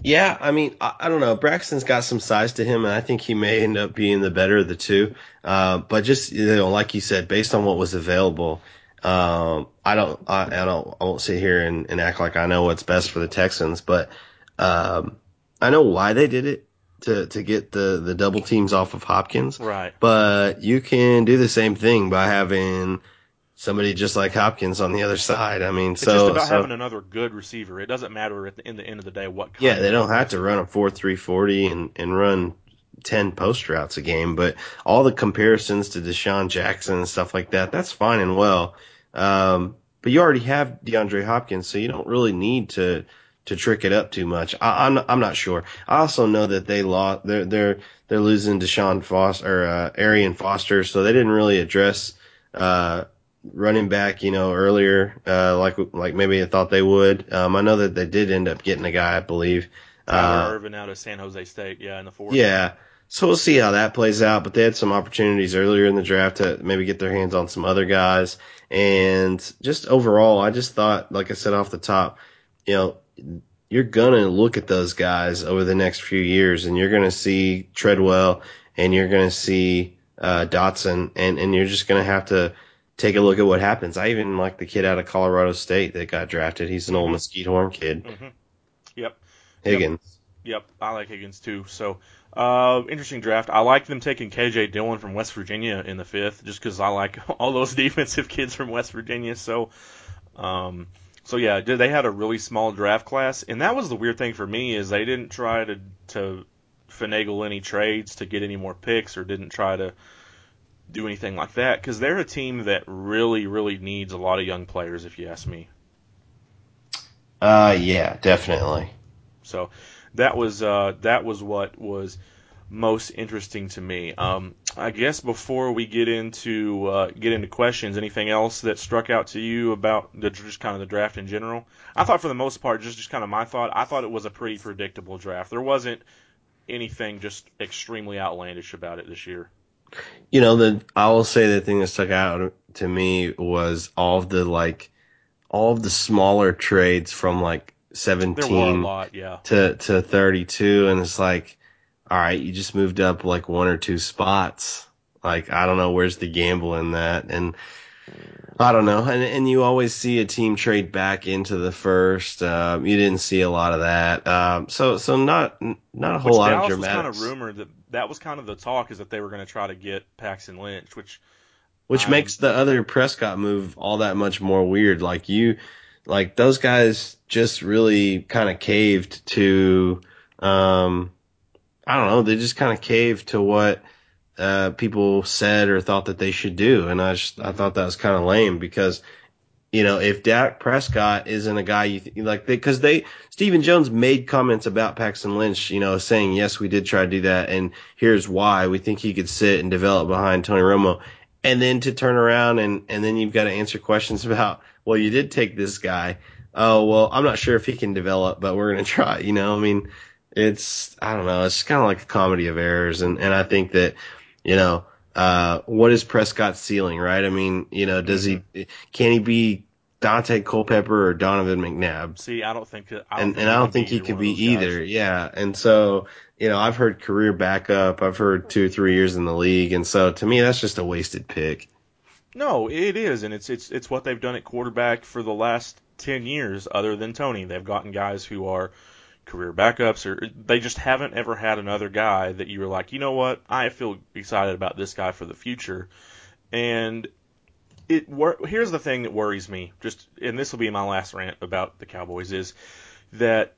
Yeah, I mean, I, I don't know. Braxton's got some size to him, and I think he may end up being the better of the two. Uh, but just you know, like you said, based on what was available, um, I don't, I, I don't, I won't sit here and, and act like I know what's best for the Texans, but um, I know why they did it to to get the the double teams off of Hopkins. Right. But you can do the same thing by having somebody just like Hopkins on the other side. I mean, It's so just about so- having another good receiver. It doesn't matter at the, in the end of the day what. Yeah, they don't have to run a four three forty and and run ten post routes a game, but all the comparisons to DeSean Jackson and stuff like that, that's fine and well. Um, but you already have DeAndre Hopkins, so you don't really need to to trick it up too much. I, I'm I'm not sure. I also know that they lost. They're they're they're losing Deshaun Foster or uh, Arian Foster, so they didn't really address. Uh, running back, you know, earlier, uh, like like maybe I thought they would. Um, I know that they did end up getting a guy, I believe, Tyler Uh, Ervin out of San Jose State, yeah, in the fourth. Yeah. So we'll see how that plays out. But they had some opportunities earlier in the draft to maybe get their hands on some other guys. And just overall, I just thought, like I said off the top, you know, you're gonna look at those guys over the next few years, and you're gonna see Treadwell, and you're gonna see uh, Doctson, and and you're just gonna have to take a look at what happens. I even like the kid out of Colorado State that got drafted. He's an old Mesquite Horn kid, hmm Yep. Higgins. Yep, I like Higgins too. So, uh, interesting draft. I like them taking KJ Dillon from West Virginia in the fifth, just because I like all those defensive kids from West Virginia. So, um, so yeah, they had a really small draft class, and that was the weird thing for me is they didn't try to to finagle any trades to get any more picks, or didn't try to do anything like that, because they're a team that really, really needs a lot of young players, if you ask me. Uh, yeah, definitely. So that was uh, that was what was most interesting to me. Um, I guess before we get into uh, get into questions, anything else that struck out to you about the just kind of the draft in general? I thought for the most part, just just kind of my thought, I thought it was a pretty predictable draft. There wasn't anything just extremely outlandish about it this year. You know, the I will say the thing that stuck out to me was all of the like all of the smaller trades from like There were a 17 lot, yeah. to to 32 and it's like all right, you just moved up like one or two spots. Like I don't know where's the gamble in that and I don't know. And and you always see a team trade back into the first. Um, you didn't see a lot of that. Um, so so not not a whole Which lot Dallas of was kind of rumored that that was kind of the talk is that they were going to try to get Paxton Lynch, which Which I'm- makes the other Prescott move all that much more weird. Like you, like those guys just really kind of caved to, um, I don't know, they just kind of caved to what, uh, people said or thought that they should do. And I just, I thought that was kind of lame because, you know, if Dak Prescott isn't a guy you th- like, because they, Stephen Jones made comments about Paxton Lynch, you know, saying, yes, we did try to do that. And here's why we think he could sit and develop behind Tony Romo and then to turn around and and then you've got to answer questions about well you did take this guy oh well i'm not sure if he can develop but we're to try you know i mean it's i don't know it's kind of like a comedy of errors and and i think that you know uh what is prescott's ceiling right i mean you know does he can he be daunte culpepper or donovan mcnabb see, I don't think that, I don't and think and I don't think he could be those guys. either. Yeah, and so you know I've heard career backup. I've heard two or three years in the league, and so to me that's just a wasted pick. No, it is, and it's it's it's what they've done at quarterback for the last ten years. Other than Tony, they've gotten guys who are career backups, or they just haven't ever had another guy that you were like, you know what, I feel excited about this guy for the future. And it here's the thing that worries me. Just and this will be my last rant about the Cowboys is that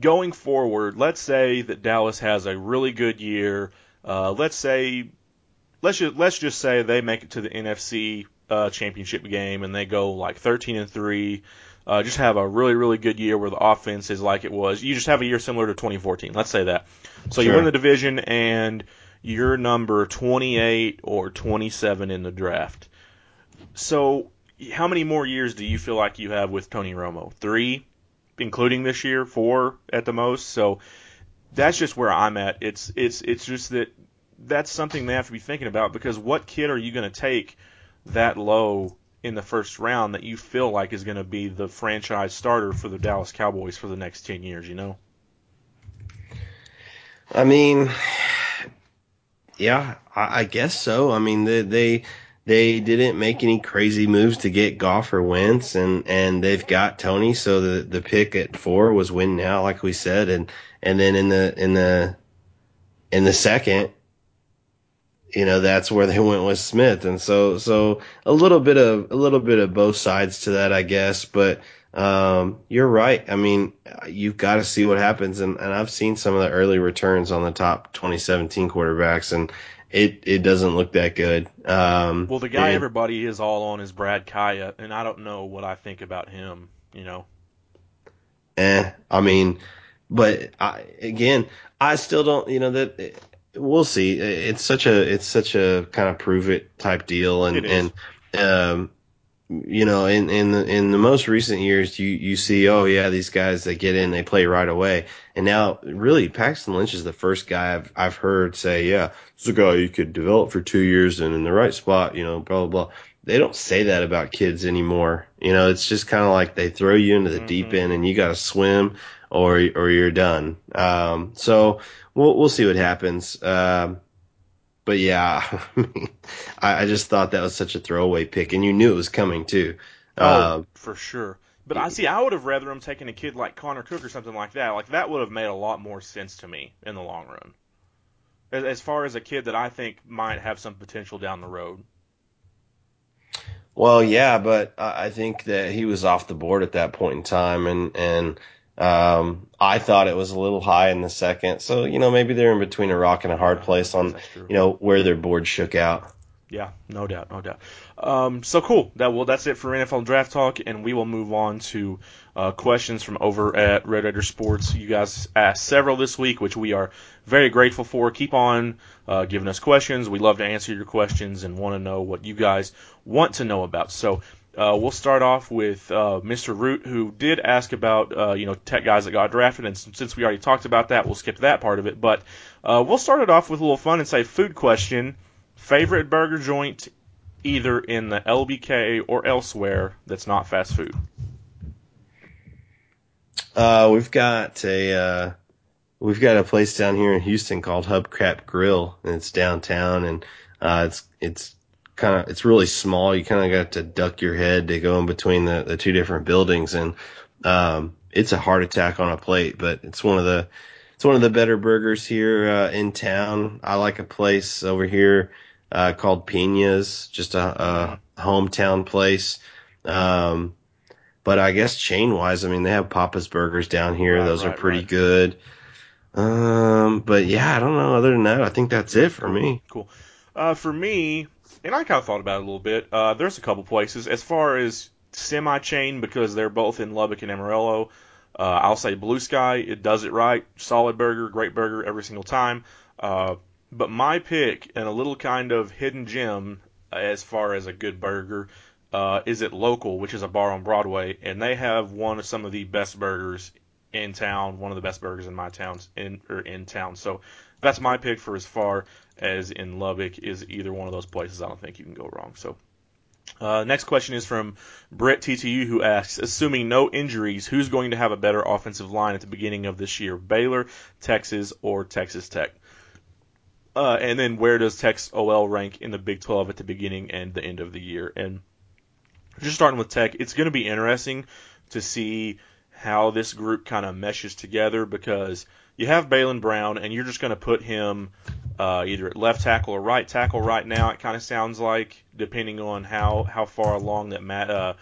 going forward, let's say that Dallas has a really good year. Uh, let's say let's just let's just say they make it to the NFC uh, championship game and they go like 13 and three. Uh, just have a really really good year where the offense is like it was. You just have a year similar to 2014. Let's say that. So you win the division and you're number 28 or 27 in the draft. So how many more years do you feel like you have with Tony Romo? Three, including this year, four at the most. So that's just where I'm at. It's it's it's just that that's something they have to be thinking about because what kid are you going to take that low in the first round that you feel like is going to be the franchise starter for the Dallas Cowboys for the next 10 years, you know? I mean, yeah, I, I guess so. I mean, they, they they didn't make any crazy moves to get Goff or Wentz, and and they've got Tony, so the the pick at four was win now, like we said, and and then in the in the in the second, you know, that's where they went with Smith, and so so a little bit of a little bit of both sides to that, I guess, but. Um, you're right. I mean, you've got to see what happens, and, and I've seen some of the early returns on the top 2017 quarterbacks, and it it doesn't look that good. Um, Well, the guy and- everybody is all on is Brad Kaaya, and I don't know what I think about him, you know? eh, I mean, but I, again, I still don't. You know that we'll see. It's such a it's such a kind of prove it type deal, and and um, you know, in in the, in the most recent years, you you see, oh yeah, these guys they get in, they play right away, and now really Paxton Lynch is the first guy I've I've heard say, yeah, it's a guy you could develop for two years and in the right spot, you know, blah blah blah. They don't say that about kids anymore. You know, it's just kind of like they throw you into the mm-hmm. deep end and you got to swim or or you're done. Um, so we'll we'll see what happens. Um, but yeah, I, I, just thought that was such a throwaway pick, and you knew it was coming too. Oh, um, for sure. But I see. I would have rather him taking a kid like Connor Cook or something like that. Like that would have made a lot more sense to me in the long run. As, as far as a kid that I think might have some potential down the road. Well, yeah, but I think that he was off the board at that point in time, and and um, I thought it was a little high in the second, so you know maybe they're in between a rock and a hard place on you know where their board shook out. Yeah, no doubt, no doubt. Um, so cool. That well, that's it for NFL draft talk, and we will move on to uh, questions from over at Red Raider Sports. You guys asked several this week, which we are very grateful for. Keep on uh, giving us questions. We love to answer your questions and want to know what you guys want to know about. So uh, we'll start off with uh, Mr. Root, who did ask about uh, you know tech guys that got drafted, and since we already talked about that, we'll skip that part of it. But uh, we'll start it off with a little fun and say food question: favorite burger joint, either in the LBK or elsewhere that's not fast food. Uh, we've got a uh, we've got a place down here in Houston called Hubcap Grill, and it's downtown, and it's it's kind of it's really small. You kind of got to duck your head to go in between the, the two different buildings, and um, it's a heart attack on a plate. But it's one of the it's one of the better burgers here uh, in town. I like a place over here uh, called Pina's, just a, a hometown place. Um, but I guess chain wise, I mean they have Papa's Burgers down here. Right, Those right, are pretty right. good. Um, but yeah, I don't know. Other than that, I think that's it for me. Cool. Uh, for me, and I kind of thought about it a little bit. Uh, there's a couple places as far as semi chain because they're both in Lubbock and Amarillo. Uh, I'll say Blue Sky. It does it right. Solid burger, great burger every single time. Uh, but my pick and a little kind of hidden gem as far as a good burger uh, is at Local, which is a bar on Broadway, and they have one of some of the best burgers in town. One of the best burgers in my town in or in town. So that's my pick for as far as in Lubbock is either one of those places. I don't think you can go wrong. So. Uh, next question is from Brett TTU who asks, assuming no injuries, who's going to have a better offensive line at the beginning of this year, Baylor, Texas, or Texas Tech? Uh, and then where does Tech's OL rank in the Big 12 at the beginning and the end of the year? And just starting with Tech, it's going to be interesting to see how this group kind of meshes together because you have Baylen Brown, and you're just going to put him uh, either at left tackle or right tackle right now. It kind of sounds like, depending on how how far along that Matt, uh,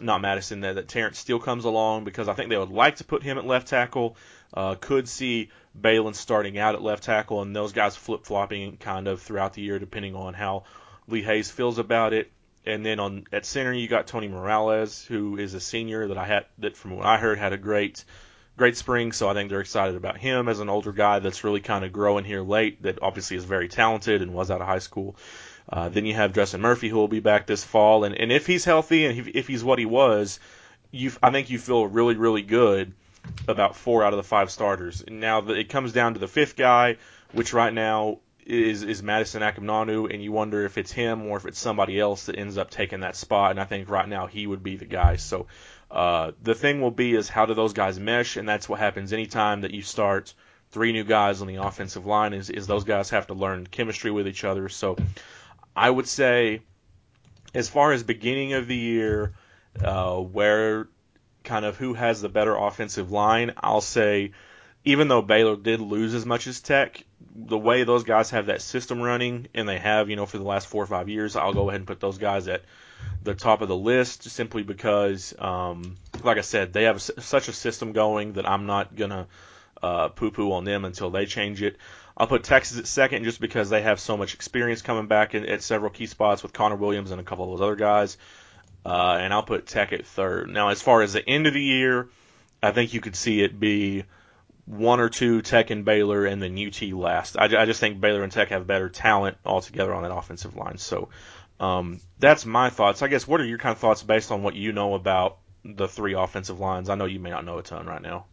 not Madison, that, that Terence Steele comes along, because I think they would like to put him at left tackle. Uh, could see Baylen starting out at left tackle, and those guys flip flopping kind of throughout the year, depending on how Lee Hays feels about it. And then on at center, you got Tony Morales, who is a senior that I had that from what I heard had a great great spring, so I think they're excited about him as an older guy that's really kind of growing here late, that obviously is very talented and was out of high school. Uh, then you have Justin Murphy who will be back this fall, and, and if he's healthy and if he's what he was, you I think you feel really really good about four out of the five starters. Now it comes down to the fifth guy, which right now is is Madison Akamnonu, and you wonder if it's him or if it's somebody else that ends up taking that spot. And I think right now he would be the guy. So uh, the thing will be is how do those guys mesh, and that's what happens anytime that you start three new guys on the offensive line is, is those guys have to learn chemistry with each other. So I would say, as far as beginning of the year, uh, where kind of who has the better offensive line, I'll say even though Baylor did lose as much as Tech, the way those guys have that system running, and they have, you know, for the last four or five years, I'll go ahead and put those guys at the top of the list simply because, um, like I said, they have such a system going that I'm not gonna uh, poo-poo on them until they change it. I'll put Texas at second just because they have so much experience coming back in, at several key spots with Connor Williams and a couple of those other guys. Uh, and I'll put Tech at third. Now, as far as the end of the year, I think you could see it be one or two Tech and Baylor, and then UT last. I, I just think Baylor and Tech have better talent altogether on that offensive line. So Um, that's my thoughts. I guess. What are your kind of thoughts based on what you know about the three offensive lines? I know you may not know a ton right now.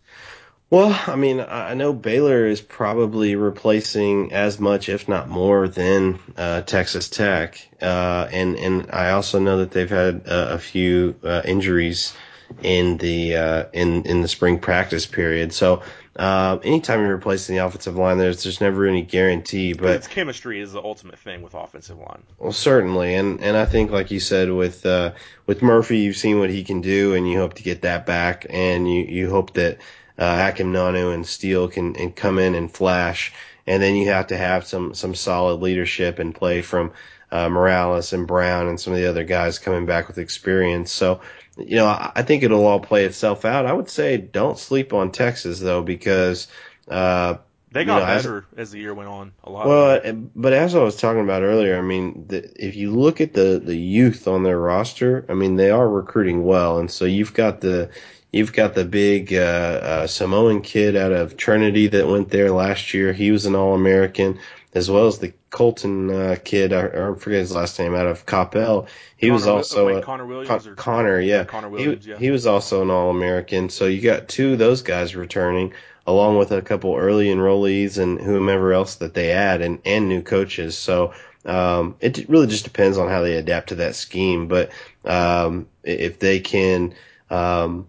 Well, I mean, I know Baylor is probably replacing as much, if not more, than uh, Texas Tech, uh, and and I also know that they've had uh, a few uh, injuries in the uh, in in the spring practice period. So uh, anytime you're replacing the offensive line, there's there's never any guarantee. But it's chemistry is the ultimate thing with offensive line. Well, certainly, and and I think like you said with uh, with Murphy, you've seen what he can do, and you hope to get that back, and you you hope that uh, Akamnonu and Steele can and come in and flash. And then you have to have some some solid leadership and play from uh, Morales and Brown and some of the other guys coming back with experience. So, you know, I, I think it'll all play itself out. I would say don't sleep on Texas though because uh, they got you know, better as, as, the year went on. A lot. Well, but as I was talking about earlier, I mean, the, if you look at the the youth on their roster, I mean, they are recruiting well, and so you've got the You've got the big uh, uh, Samoan kid out of Trinity that went there last year. He was an All American, as well as the Colton uh, kid, I, I forget his last name, out of Coppell. He Connor, was also wait, Connor Williams. Con- Connor, yeah. Connor Williams, he, yeah. he was also an All American. So you got two of those guys returning, along with a couple early enrollees and whomever else that they add, and and new coaches. So. Um, it really just depends on how they adapt to that scheme, but um, if they can um,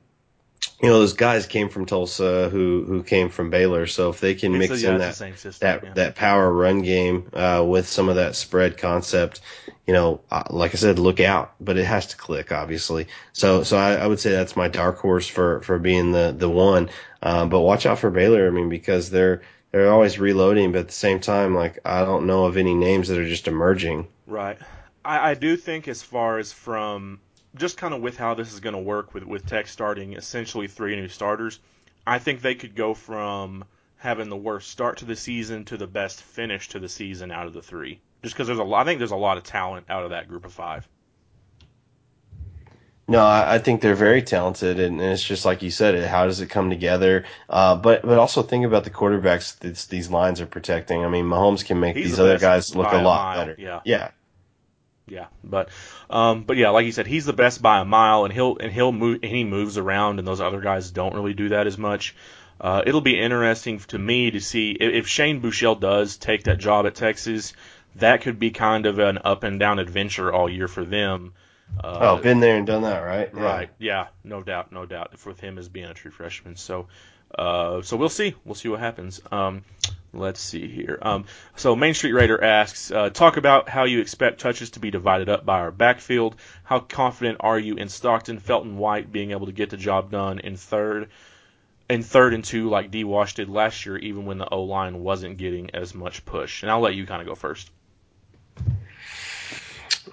you know, those guys came from Tulsa who who came from Baylor. So if they can mix a- yeah, in that system, that yeah. that power run game uh, with some of that spread concept, you know, uh, like I said, look out. But it has to click, obviously. So so I, I would say that's my dark horse for for being the the one. Um, but watch out for Baylor. I mean, because they're they're always reloading, but at the same time, like I don't know of any names that are just emerging. Right. I, I do think as far as from just kind of with how this is going to work with with Tech starting essentially three new starters, I think they could go from having the worst start to the season to the best finish to the season out of the three. Just because there's a lot, I think there's a lot of talent out of that group of five. No, I, think they're very talented, and, it's just like you said. It how does it come together? Uh, but but also think about the quarterbacks that these lines are protecting. I mean, Mahomes can make He's these the other guys look a a lot mile, better. yeah. yeah, Yeah, but um, but yeah, like you said, he's the best by a mile, and he'll and he'll move and he moves around, and those other guys don't really do that as much. Uh, it'll be interesting to me to see if, if Shane Buechele does take that job at Texas. That could be kind of an up and down adventure all year for them. Uh, oh, been there and done that, right? Yeah. Right. Yeah. No doubt. No doubt. With him as being a true freshman. So, uh, so we'll see. We'll see what happens. Um, let's see here. Um, so Main Street Raider asks, uh, talk about how you expect touches to be divided up by our backfield. How confident are you in Stockton, Felton, White being able to get the job done in third? In third and two, like D. Wash did last year, even when the O line wasn't getting as much push. And I'll let you kind of go first.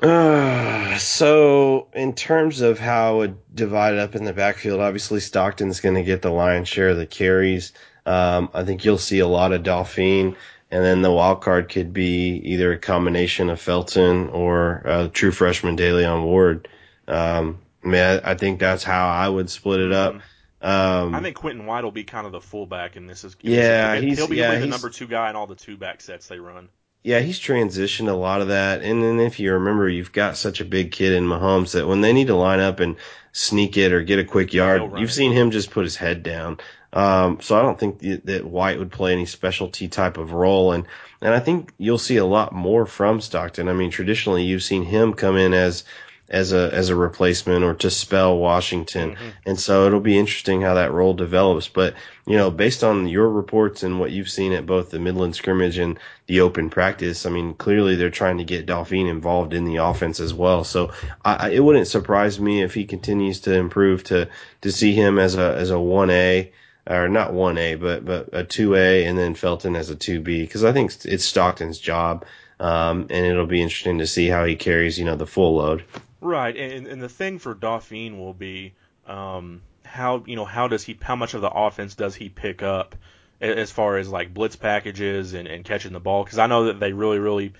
Uh, so in terms of how it would divide up in the backfield, obviously Stockton's going to get the lion's share of the carries. Um, I think you'll see a lot of Dauphine, and then the wild card could be either a combination of Felton or uh, true freshman Da'Leon Ward. Um, I mean, I, I think that's how I would split it up. Um, I think Quinton White will be kind of the fullback in this. this Yeah, he'll, be yeah, the number two guy in all the two back sets they run. Yeah, he's transitioned a lot of that. And then if you remember, you've got such a big kid in Mahomes that when they need to line up and sneak it or get a quick yard, you've seen him just put his head down. Um, so I don't think th- that White would play any specialty type of role. And, and I think you'll see a lot more from Stockton. I mean, traditionally you've seen him come in as, as a, as a replacement or to spell Washington. Mm-hmm. And so it'll be interesting how that role develops. But, you know, based on your reports and what you've seen at both the Midland scrimmage and the open practice, I mean, clearly they're trying to get Dauphine involved in the offense as well. So I, I, it wouldn't surprise me if he continues to improve to, to see him as a, as a 1A or not 1A, but, but a 2A and then Felton as a 2B because I think it's Stockton's job. Um, and it'll be interesting to see how he carries, you know, the full load. Right, and and the thing for Dauphine will be um, how you know how does he how much of the offense does he pick up as far as like blitz packages and, and catching the ball because I know that they really really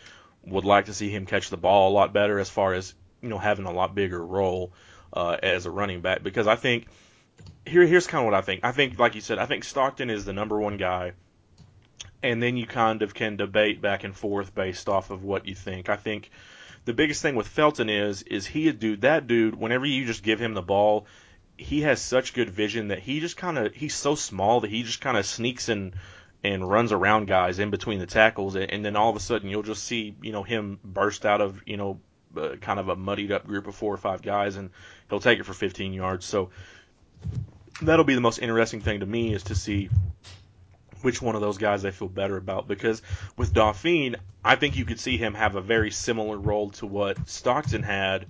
would like to see him catch the ball a lot better as far as you know having a lot bigger role uh, as a running back because I think here here's kind of what I think I think like you said I think Stockton is the number one guy and then you kind of can debate back and forth based off of what you think I think the biggest thing with Felton is is he a dude that dude whenever you just give him the ball, he has such good vision that he just kind of he's so small that he just kind of sneaks in and runs around guys in between the tackles and then all of a sudden you'll just see, you know, him burst out of, you know, uh, kind of a muddied up group of four or five guys and he'll take it for 15 yards. So that'll be the most interesting thing to me is to see which one of those guys I feel better about because with Dauphine, I think you could see him have a very similar role to what Stockton had,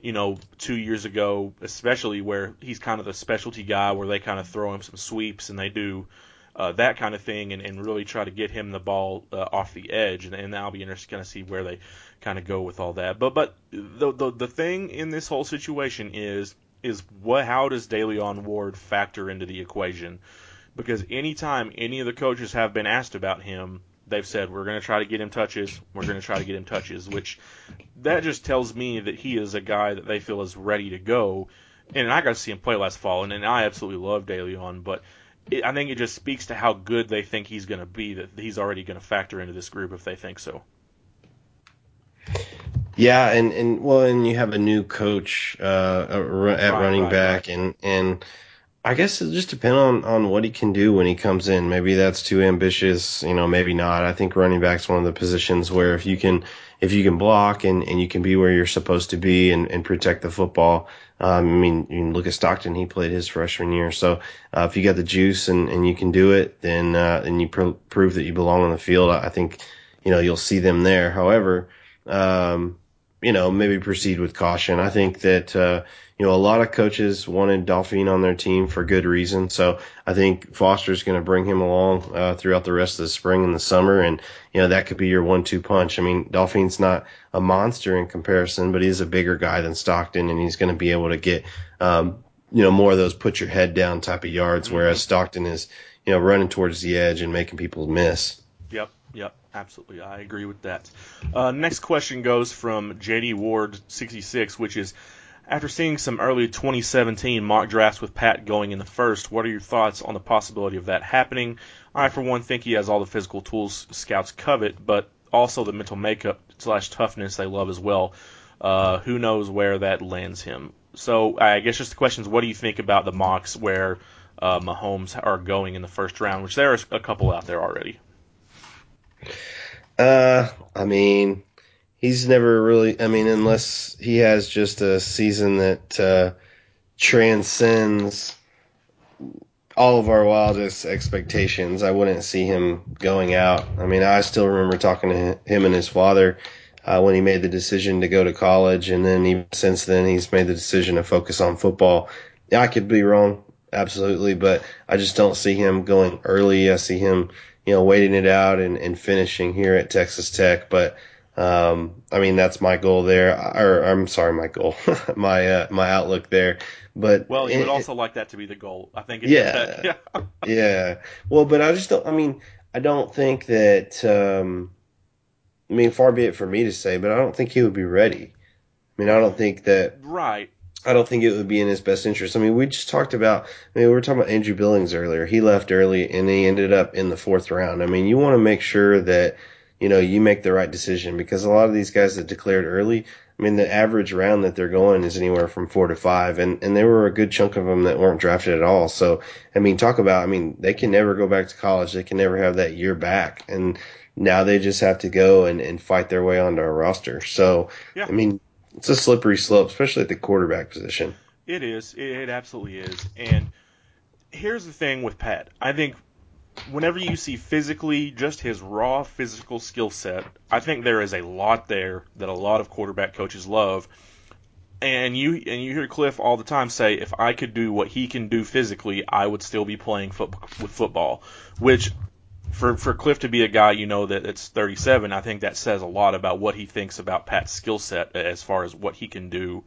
you know, two years ago, especially where he's kind of the specialty guy where they kind of throw him some sweeps and they do uh, that kind of thing and, and really try to get him the ball uh, off the edge. And, and I'll be interested to kind of see where they kind of go with all that. But but the, the the thing in this whole situation is is what how does Da'Leon Ward factor into the equation? because anytime any of the coaches have been asked about him, they've said we're going to try to get him touches. We're going to try to get him touches, which that just tells me that he is a guy that they feel is ready to go. And I got to see him play last fall, and, and I absolutely love Da'Leon, but it, I think it just speaks to how good they think he's going to be that he's already going to factor into this group if they think so. Yeah, and, and well, and you have a new coach uh, at right, running right, back, right. and and I guess it just depends on, on what he can do when he comes in. Maybe that's too ambitious, you know, maybe not. I think running back's one of the positions where if you can if you can block and, and you can be where you're supposed to be and, and protect the football. Um, I mean, you can look at Stockton; he played his freshman year. So uh, if you got the juice and, and you can do it, then uh, and you pr- prove that you belong on the field, I think you know you'll see them there. However, um, you know, maybe proceed with caution. I think that, uh, you know, a lot of coaches wanted Dauphine on their team for good reason. So I think Foster's going to bring him along, uh, throughout the rest of the spring and the summer. And, you know, that could be your one, two punch. I mean, Dauphine's not a monster in comparison, but he's a bigger guy than Stockton and he's going to be able to get, um, you know, more of those put your head down type of yards, whereas Stockton is, you know, running towards the edge and making people miss. Yep, absolutely. I agree with that. Uh, next question goes from JD Ward 66, which is after seeing some early 2017 mock drafts with Pat going in the first, what are your thoughts on the possibility of that happening? I, for one, think he has all the physical tools scouts covet, but also the mental makeup slash toughness they love as well. Uh, who knows where that lands him? So I guess just the question is, what do you think about the mocks where uh, Mahomes are going in the first round, which there are a couple out there already? Uh, I mean, he's never really. I mean, unless he has just a season that uh, transcends all of our wildest expectations, I wouldn't see him going out. I mean, I still remember talking to him and his father uh, when he made the decision to go to college, and then even since then, he's made the decision to focus on football. Yeah, I could be wrong, absolutely, but I just don't see him going early. I see him you know, waiting it out and, and finishing here at Texas Tech. But, um, I mean, that's my goal there. Or I'm sorry, my goal, my, uh, my outlook there. But well, you would it- also like that to be the goal. I think. Yeah. yeah. yeah. Well, but I just don't. I mean, I don't think that. Um, I mean, far be it for me to say, but I don't think he would be ready. I mean, I don't think that. Right. I don't think it would be in his best interest. I mean, we just talked about. I mean, we were talking about Andrew Billings earlier. He left early and he ended up in the fourth round. I mean, you want to make sure that you know you make the right decision because a lot of these guys that declared early. I mean, the average round that they're going is anywhere from four to five, and and there were a good chunk of them that weren't drafted at all. So, I mean, talk about. I mean, they can never go back to college. They can never have that year back, and now they just have to go and, and fight their way onto a roster. So, Yeah. I mean, it's a slippery slope, especially at the quarterback position. It is. It, absolutely is. And here's the thing with Pat. I think whenever you see physically just his raw physical skill set, I think there is a lot there that a lot of quarterback coaches love. And you and you hear Cliff all the time say, if I could do what he can do physically, I would still be playing foot, with football. Which for for Cliff to be a guy you know that it's 37, I think that says a lot about what he thinks about Pat's skill set as far as what he can do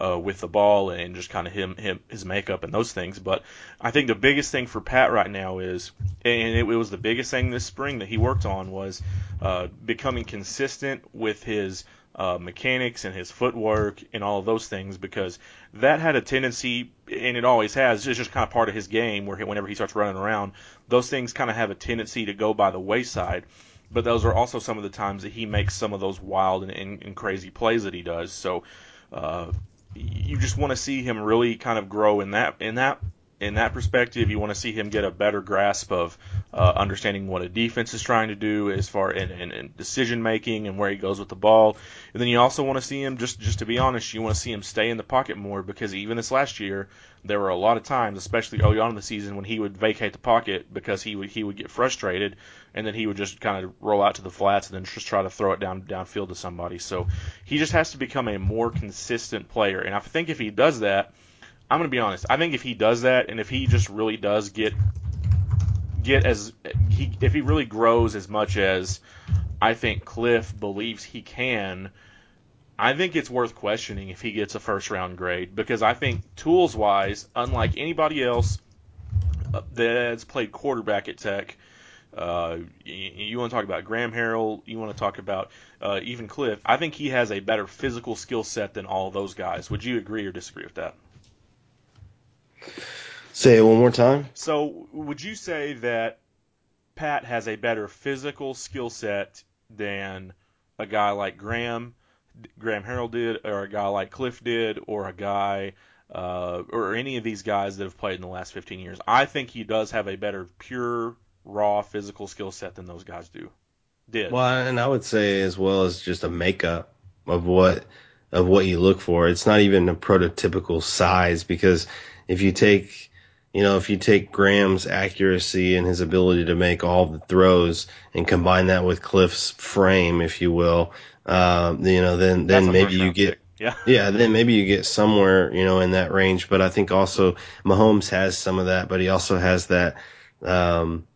uh, with the ball and just kind of him him his makeup and those things. But I think the biggest thing for Pat right now is, and it, it was the biggest thing this spring that he worked on was uh, becoming consistent with his uh, mechanics and his footwork and all of those things because that had a tendency, and it always has, it's just kind of part of his game where he, whenever he starts running around, those things kind of have a tendency to go by the wayside. but those are also some of the times that he makes some of those wild and, and, and crazy plays that he does. So uh, you just want to see him really kind of grow in that in that in that perspective, you want to see him get a better grasp of uh, understanding what a defense is trying to do as far in, in, in decision making and where he goes with the ball. And then you also want to see him just just to be honest, you want to see him stay in the pocket more because even this last year, there were a lot of times, especially early on in the season, when he would vacate the pocket because he would he would get frustrated and then he would just kind of roll out to the flats and then just try to throw it down downfield to somebody. So he just has to become a more consistent player. And I think if he does that I'm gonna be honest. I think if he does that, and if he just really does get get as he if he really grows as much as I think Cliff believes he can, I think it's worth questioning if he gets a first round grade because I think tools wise, unlike anybody else uh, that's played quarterback at Tech. Uh, you, you, want to talk about Graham Harrell, you want to talk about uh, even Cliff. I think he has a better physical skill set than all those guys. Would you agree or disagree with that? Say it one more time. So, would you say that Pat has a better physical skill set than a guy like Graham, Graham Harrell did, or a guy like Cliff did, or a guy, uh, or any of these guys that have played in the last 15 years? I think he does have a better pure, raw physical skill set than those guys do. Did. Well, and I would say as well as just a makeup of what of what you look for. It's not even a prototypical size because if you take you know, if you take Graham's accuracy and his ability to make all the throws and combine that with Cliff's frame, if you will, uh, you know, then then maybe you get pick. yeah yeah then maybe you get somewhere you know in that range. But I think also Mahomes has some of that, but he also has that um,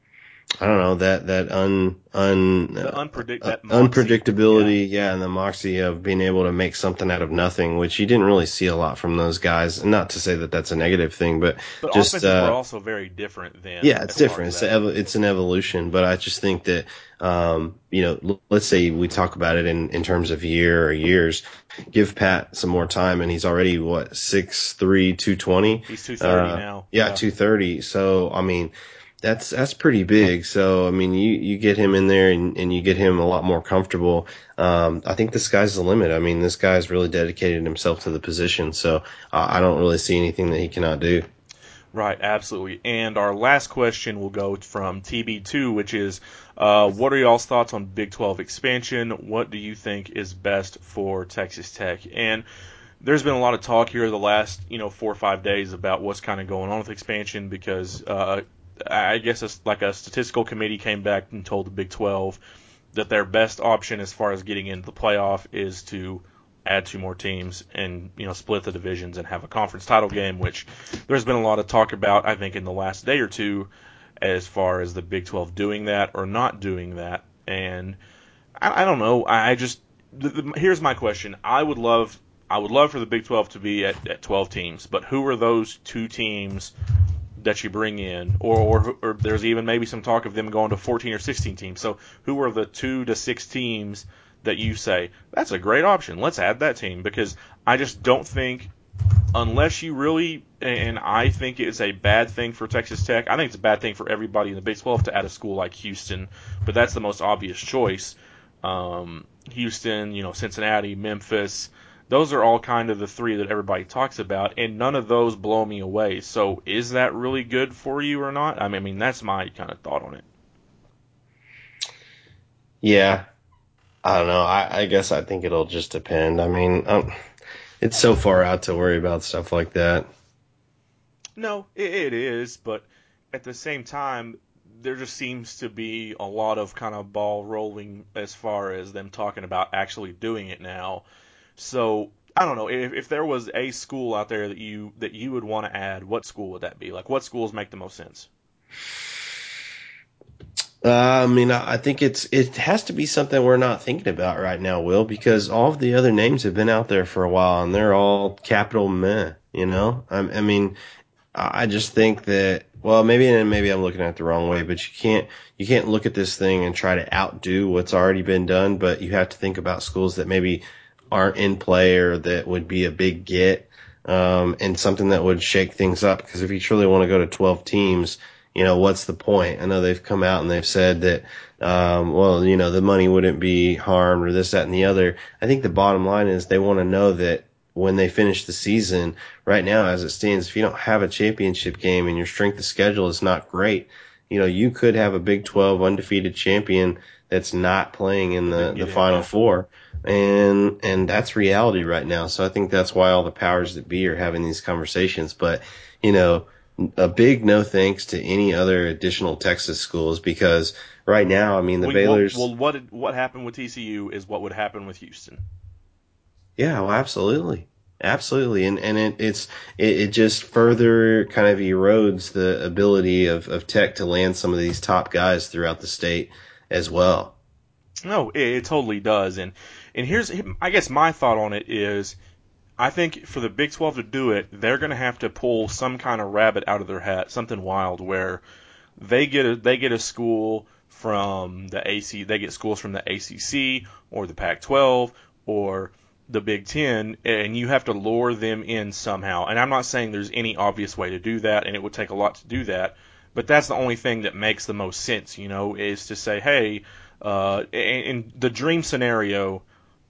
I don't know that that un un uh, unpredict- uh, unpredictability, yeah. yeah. and the moxie of being able to make something out of nothing, which you didn't really see a lot from those guys. And not to say that that's a negative thing, but, but just uh, are also very different than yeah, it's different. It's ev- it's an evolution, but I just think that um, you know, let's say we talk about it in in terms of year or years. Give Pat some more time, and he's already what six three two twenty. He's two thirty uh, now. Yeah, yeah. two thirty. So I mean that's that's pretty big. So I mean, you you get him in there and, and you get him a lot more comfortable. Um, I think the sky's the limit. I mean, this guy's really dedicated himself to the position, so uh, I don't really see anything that he cannot do. Right, absolutely. And our last question will go from TB2, which is, uh, what are y'all's thoughts on Big 12 expansion? What do you think is best for Texas Tech? And there's been a lot of talk here the last, you know, four or five days about what's kind of going on with expansion because uh, I guess it's like a statistical committee came back and told the Big 12 that their best option as far as getting into the playoff is to add two more teams and you know split the divisions and have a conference title game, which there's been a lot of talk about. I think in the last day or two, as far as the Big 12 doing that or not doing that, and I, I don't know. I just the, the, here's my question. I would love I would love for the Big 12 to be at, at 12 teams, but who are those two teams that you bring in, or, or, or there's even maybe some talk of them going to 14 or 16 teams. So who are the two to six teams that you say that's a great option? Let's add that team because I just don't think unless you really and I think it's a bad thing for Texas Tech. I think it's a bad thing for everybody in the Big 12 to add a school like Houston, but that's the most obvious choice. Um, Houston, you know, Cincinnati, Memphis those are all kind of the three that everybody talks about, and none of those blow me away. So is that really good for you or not? I mean, I mean that's my kind of thought on it. Yeah, I don't know. I, I guess I think it'll just depend. I mean, um, it's so far out to worry about stuff like that. No, it, it is, but at the same time, there just seems to be a lot of kind of ball rolling as far as them talking about actually doing it now. So I don't know if, if there was a school out there that you that you would want to add, what school would that be? Like, what schools make the most sense? Uh, I mean, I think it's it has to be something we're not thinking about right now, Will, because all of the other names have been out there for a while and they're all capital meh. You know, I, I mean, I just think that well, maybe and maybe I'm looking at it the wrong way, but you can't you can't look at this thing and try to outdo what's already been done. But you have to think about schools that maybe aren't in play or that would be a big get um, and something that would shake things up. Because if you truly want to go to 12 teams, you know, what's the point? I know they've come out and they've said that um, well, you know, the money wouldn't be harmed or this, that, and the other. I think the bottom line is they want to know that when they finish the season, right now, as it stands, if you don't have a championship game and your strength of schedule is not great, you know, you could have a Big 12 undefeated champion that's not playing in the, the Final Four. And, and that's reality right now. So I think that's why all the powers that be are having these conversations. But, you know, a big no thanks to any other additional Texas schools because right now, I mean, the well, Baylor's. Well, what did, what happened with TCU is what would happen with Houston. Yeah, well, absolutely, absolutely, and and it, it's it, it just further kind of erodes the ability of of Tech to land some of these top guys throughout the state as well. No, it, it totally does, and and here's I guess my thought on it is. I think for the Big 12 to do it, they're going to have to pull some kind of rabbit out of their hat, something wild, where they get a they get a school from the AC, they get schools from the ACC or the Pac-12 or the Big Ten, and you have to lure them in somehow. And I'm not saying there's any obvious way to do that, and it would take a lot to do that. But that's the only thing that makes the most sense, you know, is to say, hey, uh, in the dream scenario,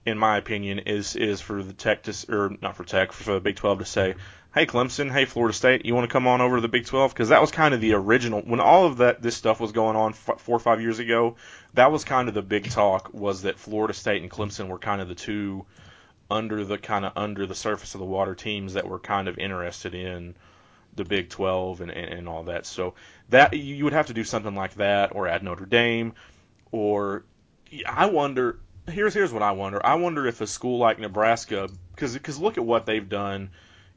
in my opinion, is is for the Tech to, or not for Tech, for the Big 12 to say, hey Clemson, hey Florida State, you want to come on over to the Big 12? Because that was kind of the original when all of that this stuff was going on f- four or five years ago. That was kind of the big talk was that Florida State and Clemson were kind of the two under the kind of under the surface of the water teams that were kind of interested in the Big 12 and, and, and all that. So that you would have to do something like that, or add Notre Dame, or I wonder. Here's here's what I wonder. I wonder if a school like Nebraska, because because look at what they've done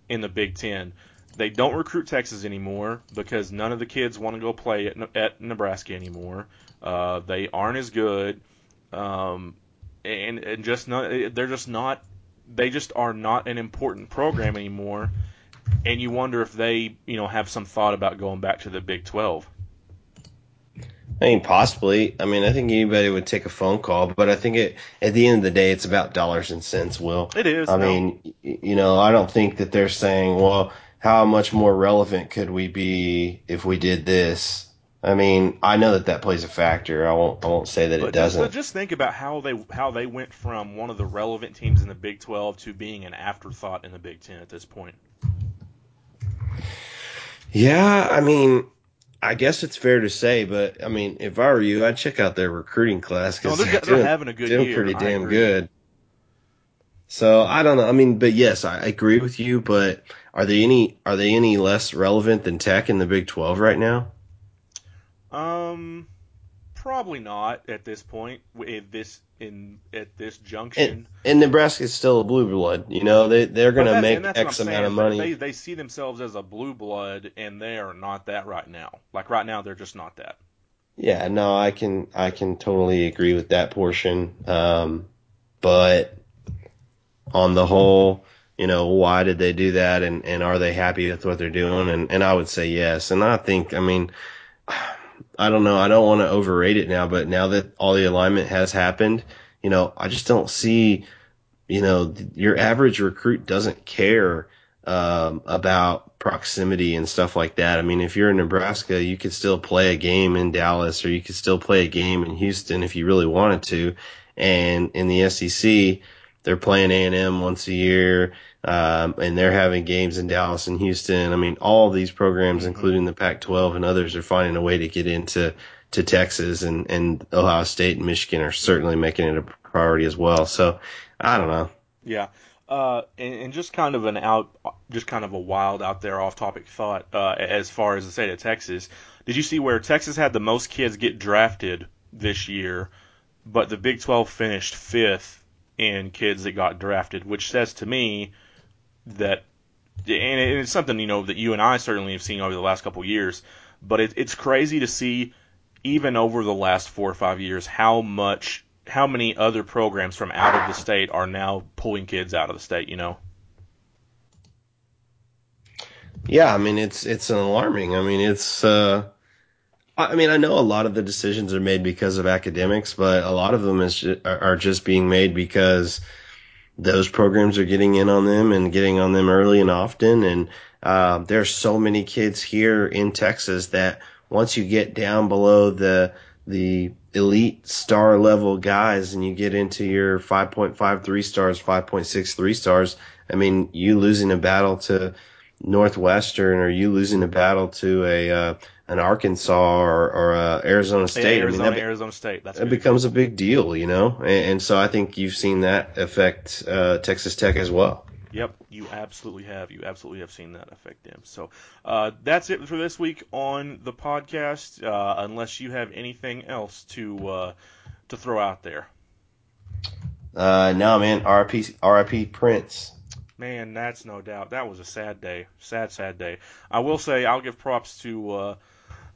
in the Big Ten. They don't recruit Texas anymore because none of the kids want to go play at, at Nebraska anymore. Uh, they aren't as good, um, and and just not. They're just not they just are not an important program anymore. And you wonder if they, you know, have some thought about going back to the Big 12. I mean, possibly. I mean, I think anybody would take a phone call, but I think it at the end of the day, it's about dollars and cents. Will it is? I no. mean, you know, I don't think that they're saying, well, how much more relevant could we be if we did this? I mean, I know that that plays a factor. I won't. I won't say that but it doesn't. Just, just think about how they how they went from one of the relevant teams in the Big 12 to being an afterthought in the Big 10 at this point. Yeah, I mean, I guess it's fair to say, but I mean, if I were you, I'd check out their recruiting class No, because they're, they're doing, having a good doing year. pretty damn good. So I don't know. I mean, but yes, I agree with you. But are they any are they any less relevant than Tech in the Big Twelve right now? Um, probably not at this point. At this in at this junction. And, and Nebraska's still a blue blood. You know, they they're going to make X amount of money. They they see themselves as a blue blood, and they are not that right now. Like right now, they're just not that. Yeah, no, I can I can totally agree with that portion. Um, but on the whole, you know, why did they do that, and and are they happy with what they're doing? And and I would say yes. And I think, I mean, I don't know, I don't want to overrate it now, but now that all the alignment has happened, you know, I just don't see, you know, your average recruit doesn't care um, about proximity and stuff like that. I mean, if you're in Nebraska, you could still play a game in Dallas or you could still play a game in Houston if you really wanted to. And in the SEC, they're playing A&M once a year, um, and they're having games in Dallas and Houston. I mean, all these programs, Mhm. including the Pac-12 and others, are finding a way to get into to Texas, and and Ohio State and Michigan are certainly making it a priority as well. So, I don't know. Yeah. Uh, and, and just kind of an out, just kind of a wild out there off topic thought, uh, as far as the state of Texas. Did you see where Texas had the most kids get drafted this year, but the Big 12 finished fifth in kids that got drafted, which says to me that, and it's something, you know, that you and I certainly have seen over the last couple of years, but it, it's crazy to see even over the last four or five years how much how many other programs from out of the state are now pulling kids out of the state, you know? Yeah, I mean it's it's alarming. I mean it's uh I mean I know a lot of the decisions are made because of academics, but a lot of them is are just being made because those programs are getting in on them and getting on them early and often. And uh, there's so many kids here in Texas that once you get down below the the elite star level guys and you get into your 5.53 stars, 5.63 stars, I mean, you losing a battle to Northwestern or you losing a battle to a uh, an Arkansas or, or uh, Arizona State, Yeah, Arizona, I mean, that, Arizona State. That's it becomes a big deal, you know, and, and so I think you've seen that affect uh, Texas Tech as well. Yep, you absolutely have. You absolutely have seen that affect them. So uh, that's it for this week on the podcast. Uh, unless you have anything else to uh, to throw out there, Uh, no, man, RIP, RIP Prince. man, that's no doubt. That was a sad day, sad, sad day. I will say I'll give props to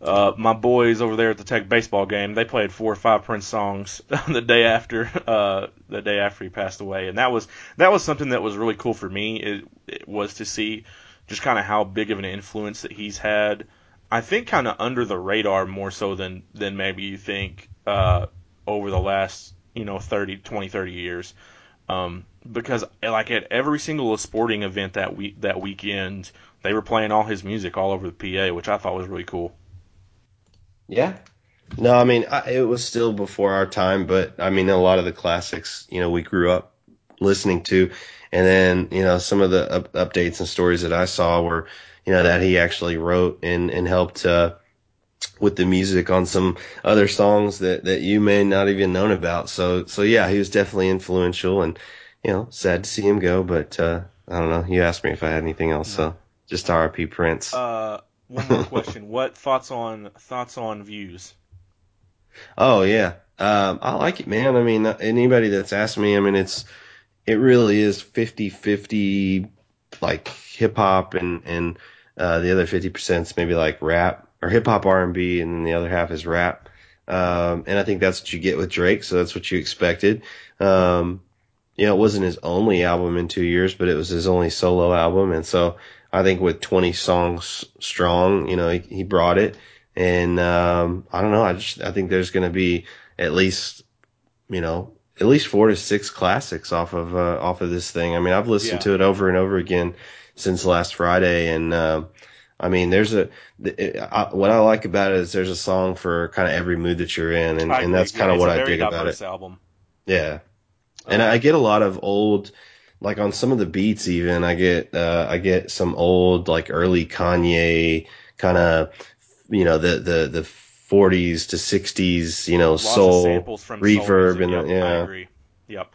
uh, my boys over there at the Tech baseball game. They played four or five Prince songs the day after uh, the day after he passed away, and that was that was something that was really cool for me. It, it was to see just kind of how big of an influence that he's had. I think kind of under the radar more so than than maybe you think uh, over the last you know 30, 20, 30 years. Um, because like at every single sporting event that week that weekend, they were playing all his music all over the PA, which I thought was really cool. Yeah. No, I mean, I, it was still before our time, but I mean, a lot of the classics, you know, we grew up listening to. And then, you know, some of the up, updates and stories that I saw were, you know, that he actually wrote and, and helped, uh, with the music on some other songs that, that you may not even known about. So, so yeah, he was definitely influential and, you know, sad to see him go, but, uh, I don't know. You asked me if I had anything else, so just RP Prince. Uh, one more question: What thoughts on thoughts on views? Oh yeah, um, I like it, man. I mean, anybody that's asked me, I mean, it's it really is 50-50, like hip hop and and uh, the other fifty percent is maybe like rap or hip hop R and B, and then the other half is rap. Um, and I think that's what you get with Drake, so that's what you expected. Um, you know, it wasn't his only album in two years, but it was his only solo album, and so I think with 20 songs strong, you know, he, he brought it. And, um, I don't know. I just, I think there's going to be at least, you know, at least four to six classics off of, uh, off of this thing. I mean, I've listened Yeah. to it over and over again since last Friday. And, um, I mean, there's a, it, I, what I like about it is there's a song for kind of every mood that you're in. And, and that's kind of it's what I dig about it. Album. Yeah. And I get a lot of old, like on some of the beats even, I get, uh, I get some old, like early Kanye kind of, you know, the, the, the 40s to 60s, you know, Lots soul, soul reverb music. and yep, yeah. I agree. Yep.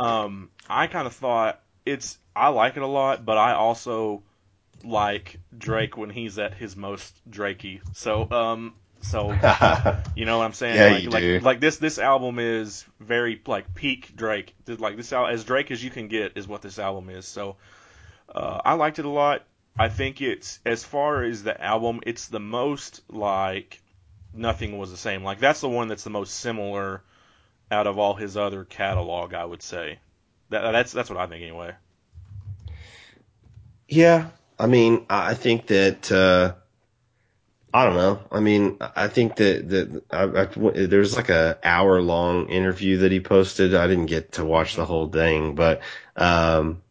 Um, I kind of thought it's I like it a lot, but I also like Drake when he's at his most Drakey. So um, so you know what I'm saying? Yeah, like, you like, do. like this this album is very like peak Drake. Like this al- as Drake as you can get is what this album is. So uh, I liked it a lot. I think it's as far as the album, it's the most like nothing was the same. Like that's the one that's the most similar out of all his other catalog, I would say. That, that's that's what I think anyway. Yeah, I mean, I think that uh, I don't know. I mean, I think that that I, I, there's like a hour long interview that he posted. I didn't get to watch the whole thing, but um,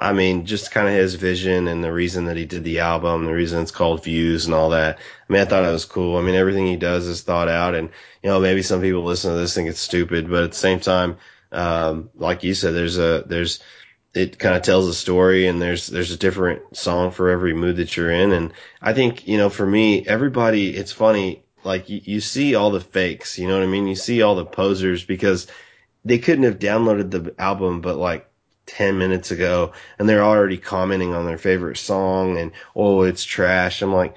I mean, just kind of his vision and the reason that he did the album, the reason it's called Views and all that. I mean, I thought it was cool. I mean, everything he does is thought out, and you know, maybe some people listen to this think it's stupid, but at the same time, um, like you said, there's a there's it kind of tells a story and there's there's a different song for every mood that you're in. And i think you know for me everybody it's funny like you, you see all the fakes you know what i mean? You see all the posers because they couldn't have downloaded the album but like 10 minutes ago and they're already commenting on their favorite song and oh it's trash. I'm like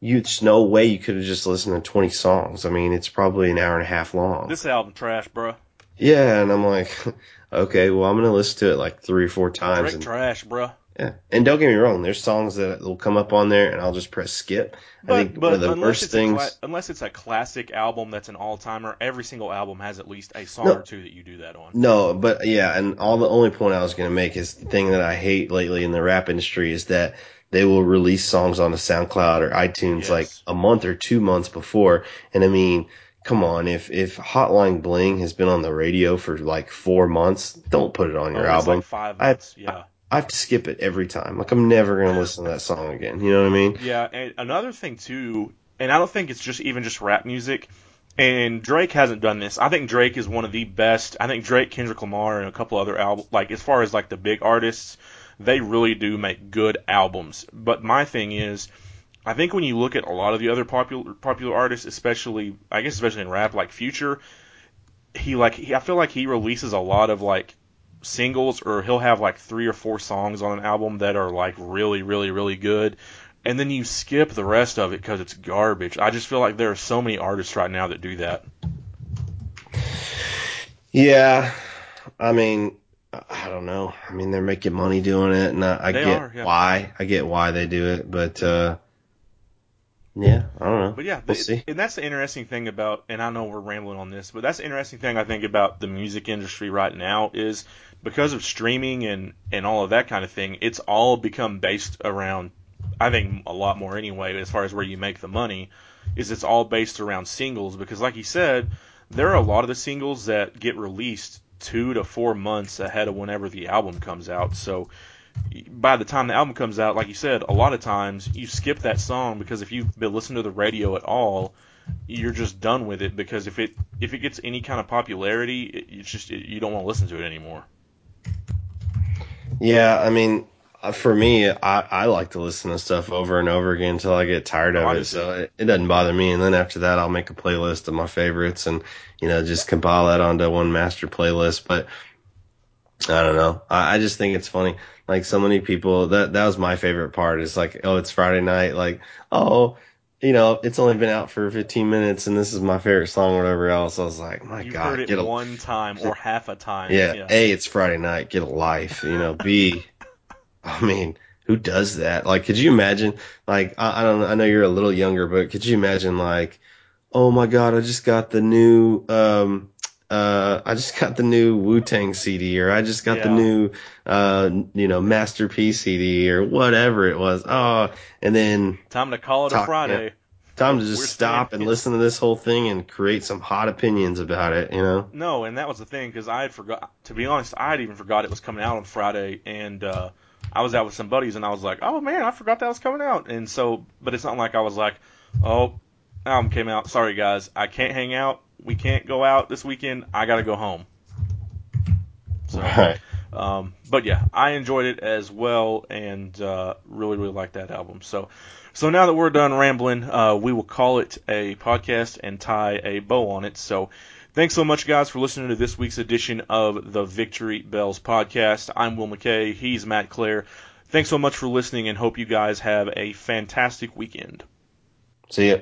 you it's no way you could have just listened to 20 songs. I mean it's probably an hour and a half long. This album trash, bruh. Yeah and i'm like okay well i'm gonna listen to it like three or four times and trash, bro. yeah, and don't get me wrong. There's songs that will come up on there, and I'll just press skip. I But, think but one of the worst things. cla- unless it's a classic album that's an all timer, every single album has at least a song No. or two that you do that on. No, but yeah, and all the only point I was gonna make is the thing that I hate lately in the rap industry is that they will release songs on the SoundCloud or iTunes Yes. like a month or two months before, and I mean. Come on, if if Hotline Bling has been on the radio for like four months, don't put it on Oh, your it's album. like five I- months. yeah. I have to skip it every time. Like I'm never gonna listen to that song again. You know what I mean? Yeah, and another thing too, and I don't think it's just even just rap music. And Drake hasn't done this. I think Drake is one of the best. I think Drake, Kendrick Lamar, and a couple other albums, like as far as like the big artists, they really do make good albums. But my thing is, I think when you look at a lot of the other popular popular artists, especially I guess especially in rap, like Future, he like he, I feel like he releases a lot of like singles or he'll have like three or four songs on an album that are like really really really good and then you skip the rest of it because it's garbage. I just feel like there are so many artists right now that do that. Yeah, I mean, I don't know. I mean, they're making money doing it, and I, I get are, yeah. why. I get why they do it, but uh, yeah, I don't know. But yeah, we'll the- see. and that's the interesting thing about, and I know we're rambling on this, but that's the interesting thing I think about the music industry right now is because of streaming and and all of that kind of thing, it's all become based around. I think a lot more anyway, as far as where you make the money, is it's all based around singles because, like you said, there are a lot of the singles that get released two to four months ahead of whenever the album comes out. So by the time the album comes out, like you said, a lot of times you skip that song because if you've been listening to the radio at all, you're just done with it because if it if it gets any kind of popularity, it, it's just it, you don't want to listen to it anymore. Yeah, I mean, uh, for me, I, I like to listen to stuff over and over again until I get tired of do it. So it, it doesn't bother me. And then after that, I'll make a playlist of my favorites and, you know, just compile that onto one master playlist. But I don't know. I, I just think it's funny. Like so many people, that, that was my favorite part is like, oh, it's Friday night. Like, oh, you know, it's only been out for 15 minutes and this is my favorite song or whatever else. I was like, my You've God, heard it get a, one time or half a time. yeah, A, it's Friday night. Get a life. You know, B, I mean, who does that? Like, could you imagine? Like, I, I don't know. I know you're a little younger, but could you imagine? Like, oh my God, I just got the new. um uh, I just got the new Wu Tang CD, or I just got the new, uh, you know, Master P CD, or whatever it was. Oh, and then time to call it a Talk- Friday. time to We're just stop saying- and listen to this whole thing and create some hot opinions about it. You know? No, and that was the thing because I had forgot. To be honest, I had even forgot it was coming out on Friday, and uh, I was out with some buddies, and I was like, "Oh man, I forgot that was coming out." And so, but it's not like I was like, "Oh, album came out. Sorry guys, I can't hang out. We can't go out this weekend. I gotta go home." So, Right. um, but yeah, I enjoyed it as well, and uh, really, really liked that album. So, so now that we're done rambling, uh, we will call it a podcast and tie a bow on it. So, thanks so much, guys, for listening to this week's edition of the Victory Bells podcast. I'm Will McKay. He's Matt Clare. Thanks so much for listening, and hope you guys have a fantastic weekend. See ya.